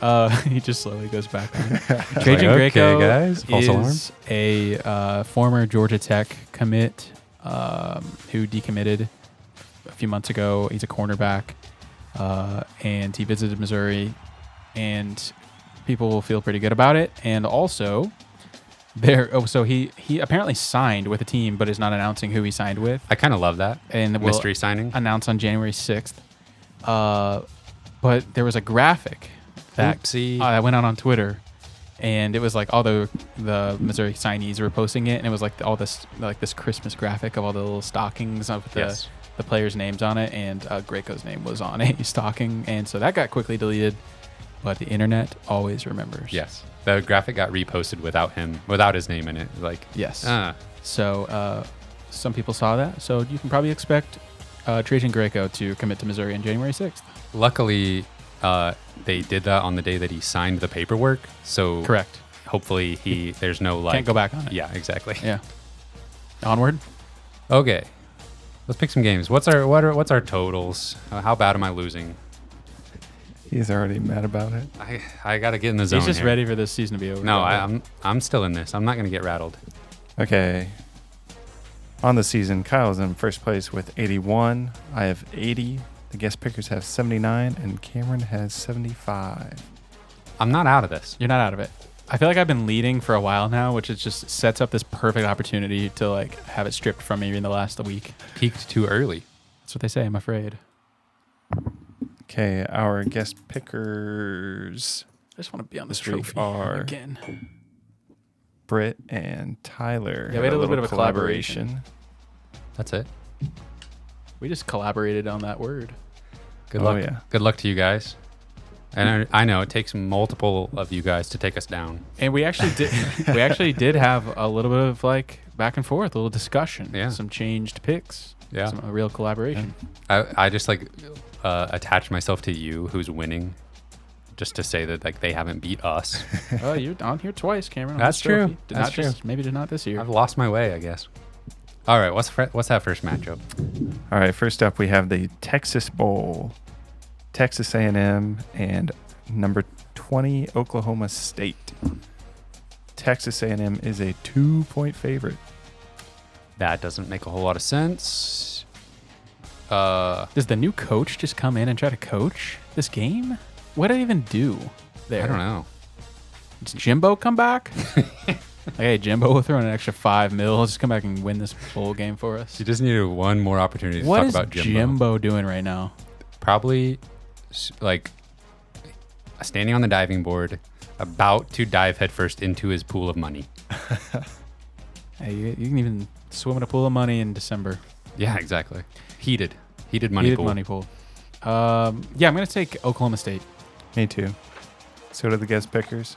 Uh, [laughs] he just slowly goes back. Trajen [laughs] okay, Greco guys, false alarm. is a uh, former Georgia Tech commit um, who decommitted a few months ago. He's a cornerback, uh, and he visited Missouri, and people will feel pretty good about it. And also, there. Oh, so he he apparently signed with a team, but is not announcing who he signed with, I kind of love that and mystery signing. announced on January sixth. Uh, but there was a graphic that Oopsie. uh, that went out on Twitter, and it was like all the the Missouri signees were posting it, and it was like all this like this Christmas graphic of all the little stockings of the Yes. the players' names on it, and uh, Greco's name was on [laughs] a stocking, and so that got quickly deleted. But the internet always remembers. Yes, the graphic got reposted without him, without his name in it. Like, Yes. ah, So uh, some people saw that. So you can probably expect uh, Trajen Greco to commit to Missouri on January sixth. luckily, uh, they did that on the day that he signed the paperwork. So Correct. Hopefully, he there's no like Can't go back on it. Yeah, exactly. Yeah. Onward. Okay, let's pick some games. What's our what are what's our totals? Uh, how bad am I losing? He's already mad about it. I I gotta get in the zone. He's just here. ready for this season to be over. No, I, I'm I'm still in this. I'm not gonna get rattled. Okay. On the season, Kyle's in first place with 81. I have 80. The guest pickers have 79, and Cameron has 75. I'm not out of this. You're not out of it. I feel like I've been leading for a while now, which is just sets up this perfect opportunity to like have it stripped from me in the last week. Peaked too early. That's what they say. I'm afraid. Okay, our guest pickers, I just want to be on this This week trophy are- again. Britt and Tyler. Yeah, we had a little bit of a collaboration. That's it. We just collaborated on that word. Good Oh, luck. yeah. Good luck to you guys. And I, I know it takes multiple of you guys to take us down. And we actually did. we actually [laughs] did have a little bit of like back and forth, a little discussion. Yeah. Some changed picks. Yeah. Some a real collaboration. I, I just like uh, attach myself to you who's winning just to say that like they haven't beat us. [laughs] oh, you're on here twice, Cameron. That's true. That's not just maybe did not this year. I've lost my way, I guess. All right, what's fr- what's that first matchup? All right, first up we have the Texas Bowl. Texas A&M and number 20 Oklahoma State. Texas A&M is a 2-point favorite. That doesn't make a whole lot of sense. Uh, Does the new coach just come in and try to coach this game? What did I even do there? I don't know. Does Jimbo come back? [laughs] like, hey, Jimbo, we'll throw in an extra five mil. Just come back and win this bowl game for us. You just needed one more opportunity to What talk is about Jimbo. What's Jimbo doing right now? Probably s- like standing on the diving board, about to dive headfirst into his pool of money. [laughs] Hey, you, you can even swim in a pool of money in December. Yeah, exactly. Heated, heated money Heated pool. money pool. Um, yeah, I'm gonna take Oklahoma State. Me too. So do the guest pickers.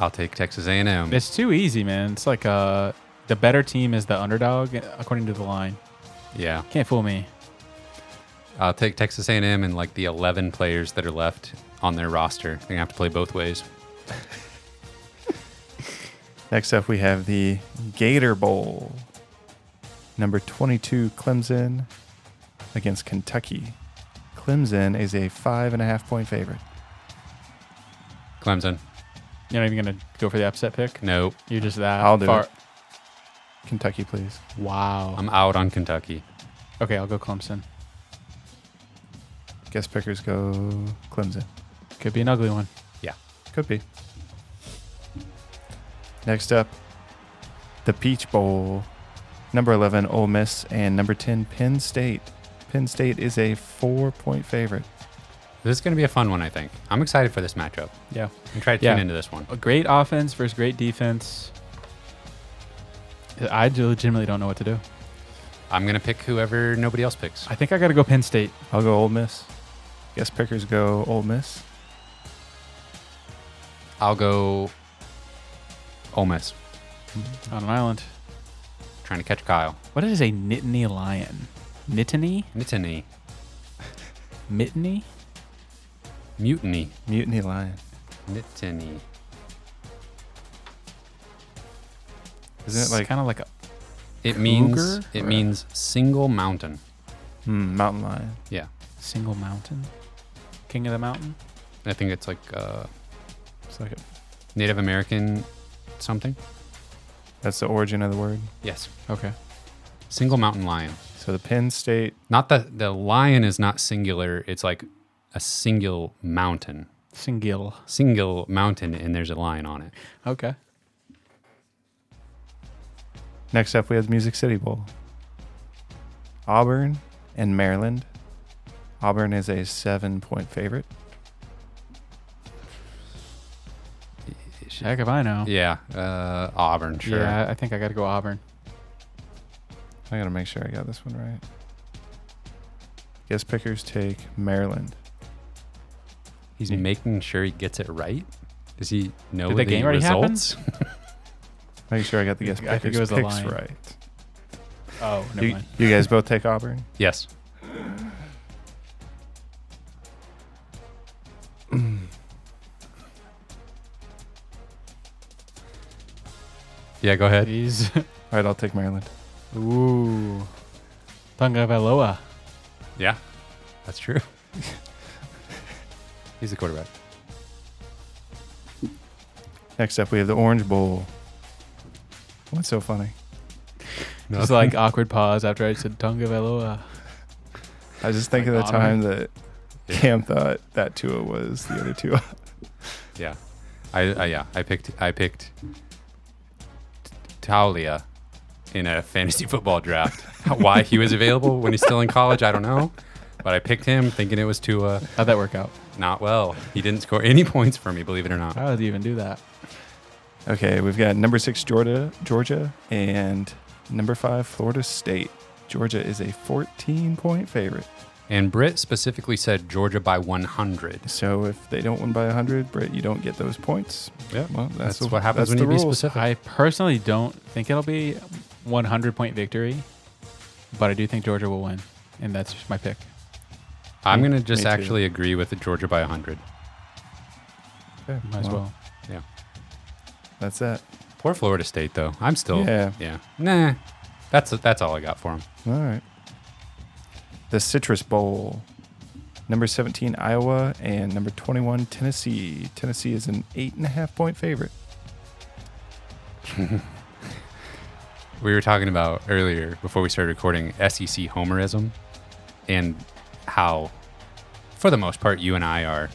I'll take Texas A&M. It's too easy, man. It's like uh, the better team is the underdog according to the line. yeah, Can't fool me. I'll take Texas A&M and like the 11 players that are left on their roster. They're gonna have to play both ways. [laughs] Next up we have the Gator Bowl. Number 22 Clemson against Kentucky. Clemson is a five and a half point favorite. Clemson, You're not even gonna go for the upset pick. no, You're just that I'll do far. it. Kentucky, please. Wow. I'm out on Kentucky. okay, I'll go Clemson. Guest pickers go Clemson. Could be an ugly one. Yeah. Could be. Next up, the Peach Bowl. Number 11, Ole Miss, and number 10, Penn State. Penn State is a four point favorite. This is gonna be a fun one, I think. I'm excited for this matchup. Yeah. I'm try to Yeah. tune into this one. A great offense versus great defense. I legitimately don't know what to do. I'm gonna pick whoever nobody else picks. I think I got to go Penn State. I'll go Ole Miss. Guess pickers go Ole Miss. I'll go Ole Miss. Mm-hmm. on an island. Trying to catch Kyle. What is a Nittany lion? Nittany? Nittany. Mittany? Mutiny. Mutiny Lion. Nittany. Isn't it like kind of like a It means Cougar? it Or- means single mountain. Hmm, mountain lion. Yeah, Single mountain. King of the mountain. I think it's like uh, It's like a, Native American something. that's the origin of the word. Yes, Okay. single mountain lion. So the Penn State. Not the the lion is not singular. It's like a single mountain, Single. single mountain, and there's a lion on it. Okay. Next up, we have the Music City Bowl. Auburn and Maryland. Auburn is a seven-point favorite. Heck if I know. Yeah, uh, Auburn. Sure. Yeah, I think I got to go Auburn. I gotta make sure I got this one right. Guess pickers take Maryland. He's making sure he gets it right. Does he know Did the game already happen? results? [laughs] Make sure I got the guest I think it was the picks line. right. Oh, never You, mind. you guys both take Auburn. yes. [clears throat] yeah, go ahead. He's [laughs] All right, I'll take Maryland. ooh, Tagovailoa. Yeah, that's true. [laughs] He's the quarterback. Next up, we have the Orange Bowl. What's so funny? Just like awkward pause after I said Tagovailoa. I was just thinking Like of the Auburn. time that Yeah. Cam thought that Tua was the other two. [laughs] Yeah, I, I yeah I picked I picked Taulia in a fantasy football draft. [laughs] Why he was available when he's still in college, I don't know. But I picked him thinking it was Tua. How'd that work out? Not well. He didn't score any [laughs] points for me, believe it or not. How did you even do that? okay, we've got number six Georgia, Georgia, and number five Florida State. Georgia is a 14-point favorite. And Britt specifically said Georgia by 100. So if they don't win by 100, Britt, you don't get those points. Yeah, Well, that's, that's, the- what happens that's when the you be specific. I personally don't think it'll be 100 point victory, but I do think Georgia will win, and that's just my pick. I'm gonna just me too. actually agree with the Georgia by 100. Okay, Might as well. Yeah. That's it. Poor Florida State though. I'm still Yeah. yeah. Nah. That's that's all I got for him. All right. The Citrus Bowl. Number 17, Iowa, and number 21, Tennessee. Tennessee is an eight and a half point favorite. [laughs] [laughs] we were talking about earlier before we started recording SEC homerism and how, for the most part, you and I are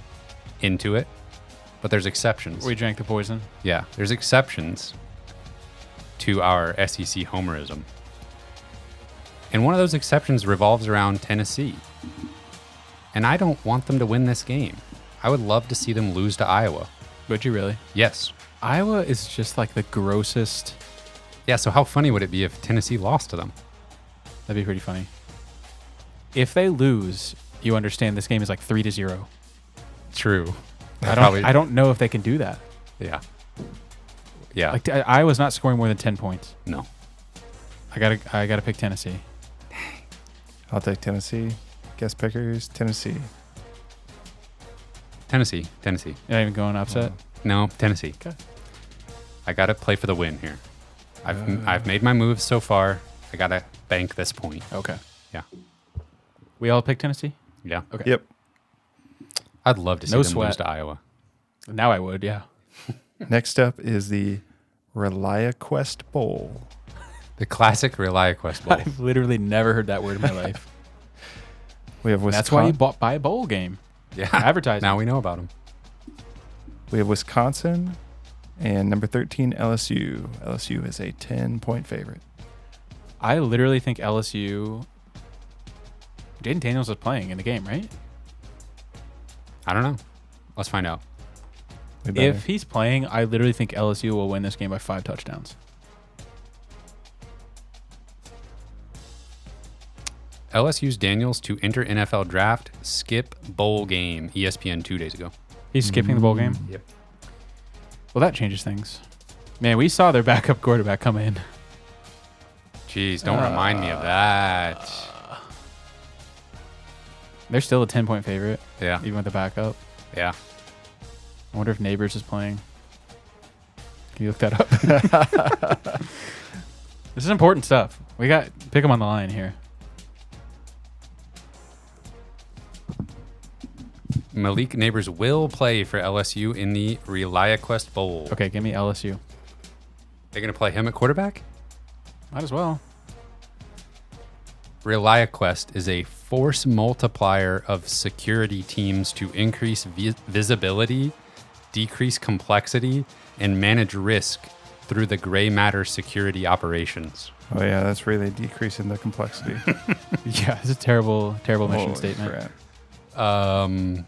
into it, but there's exceptions. We drank the poison. yeah, there's exceptions to our SEC homerism. And one of those exceptions revolves around Tennessee. And I don't want them to win this game. I would love to see them lose to Iowa. Would you really? Yes. Iowa is just like the grossest. Yeah, so how funny would it be if Tennessee lost to them? That'd be pretty funny. If they lose, you understand this game is like three to zero. True. I don't. I don't know if they can do that. Yeah. Yeah. Like I- was not scoring more than ten points. no. I gotta. I gotta pick Tennessee. I'll take Tennessee. Guest pickers, Tennessee. Tennessee. Tennessee. You're not even going upset. No, Tennessee. Okay. I got to play for the win here. I've, Uh. I've made my moves so far. I got to bank this point. Okay. Yeah. We all pick Tennessee. Yeah. Okay. Yep. I'd love to see No them sweat. lose to Iowa. Now I would. Yeah. [laughs] Next up is the ReliaQuest Bowl. The classic ReliaQuest Bowl. I've literally never heard that word in my [laughs] life. We have Wisconsin. That's why you bought buy a bowl game. yeah. Advertising. Now we know about them. We have Wisconsin and number 13, LSU. LSU is a 10 point favorite. I literally think LSU. Jayden Daniels is playing in the game, right? I don't know. Let's find out. If he's playing, I literally think LSU will win this game by five touchdowns. LSU's Daniels to enter NFL draft skip bowl game ESPN two days ago. He's skipping the bowl game. Mm, yep. Well, that changes things. Man, we saw their backup quarterback come in. Jeez, don't uh, remind me of that. They're still a 10 point favorite. Yeah. Even with the backup. Yeah. I wonder if Nabers is playing. Can you look that up? [laughs] this is important stuff. We got pick them on the line here. Malik Nabers will play for LSU in the ReliaQuest Bowl. Okay, give me LSU. They're going to play him at quarterback? Might as well. Relia Quest is a force multiplier of security teams to increase vi- visibility, decrease complexity, and manage risk through the GreyMatter security operations. Oh yeah, that's really decreasing the complexity. [laughs] Yeah, it's a terrible, terrible mission Holy statement. crap. Um,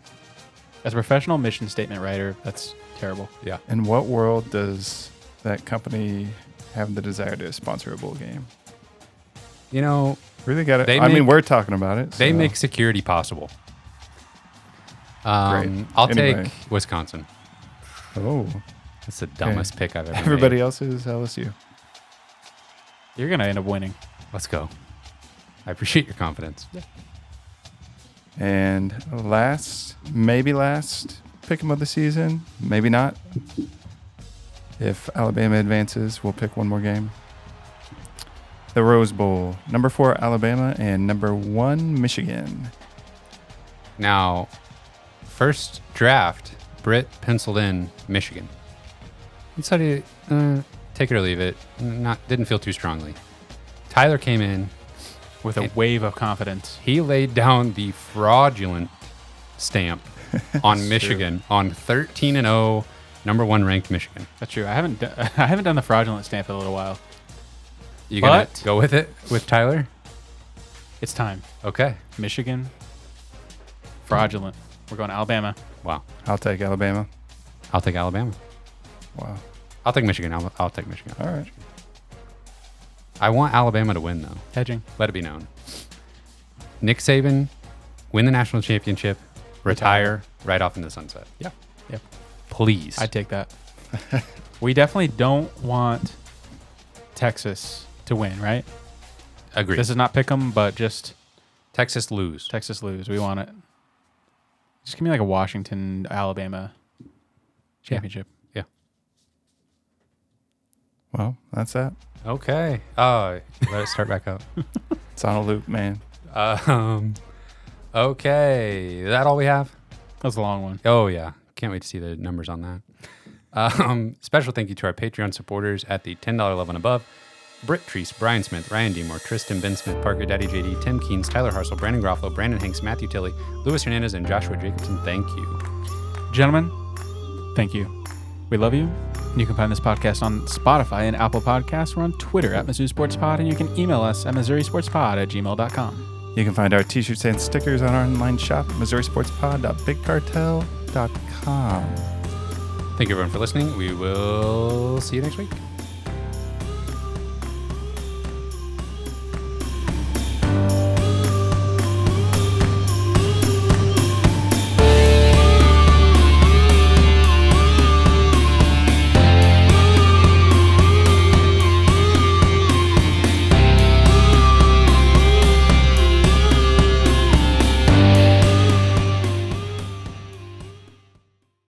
As a professional mission statement writer, that's terrible. yeah. In what world does that company have the desire to sponsor a bowl game? You know, Really got it. They I mean, we're talking about it. they so- make security possible. Um, Great. I'll Anyway. take Wisconsin. Oh, That's the dumbest pick I've ever everybody made. else is LSU. You're gonna end up winning. Let's go. I appreciate your confidence. And last, maybe last pick 'em of the season, maybe not. If Alabama advances, we'll pick one more game. The Rose Bowl, number four Alabama and number one Michigan. Now, first draft, Britt penciled in Michigan. He decided, uh, take it or leave it. Not didn't feel too strongly. Tyler came in. With a wave of confidence. He laid down the fraudulent stamp [laughs] on It's Michigan on 13 and 0, number one ranked Michigan. That's true. I haven't do- [laughs] I haven't done the fraudulent stamp in a little while. You gonna But- go with it with Tyler? It's time. Okay. Michigan. Fraudulent. We're going to Alabama. Wow. I'll take Alabama. I'll take Alabama. Wow. I'll take Michigan. I'll, I'll take Michigan. All right. I want Alabama to win though. Hedging. Let it be known. Nick Saban win the national championship, retire right off into the sunset. Yeah. Yep. Please. I'd take that. [laughs] we definitely don't want Texas to win, right? agree. This is not pick 'em, but just Texas lose. Texas lose. We want it. Just give me like a Washington, Alabama championship. Yeah. Well, that's that. Okay. Oh, let it start back up. [laughs] It's on a loop, man. Um, okay. Is that all we have? That was a long one. Oh yeah, can't wait to see the numbers on that. Um, special thank you to our Patreon supporters at the ten dollar level and above: Britt Treece, Brian Smith, Ryan Demore, Tristan Ben Smith, Parker Daddy JD, Tim Keens, Tyler Harsell, Brandon Garofalo, Brandon Hanks, Matthew Tilley, Luis Hernandez, and Joshua Jacobsen. Thank you. Gentlemen, thank you. We love you. And you can find this podcast on Spotify and Apple Podcasts. We're on Twitter at Mizzou Sports Pod, and you can email us at MissouriSportsPod at gmail.com. You can find our t-shirts and stickers on our online shop, MissouriSportsPod.BigCartel.com. Thank you everyone for listening. We will see you next week.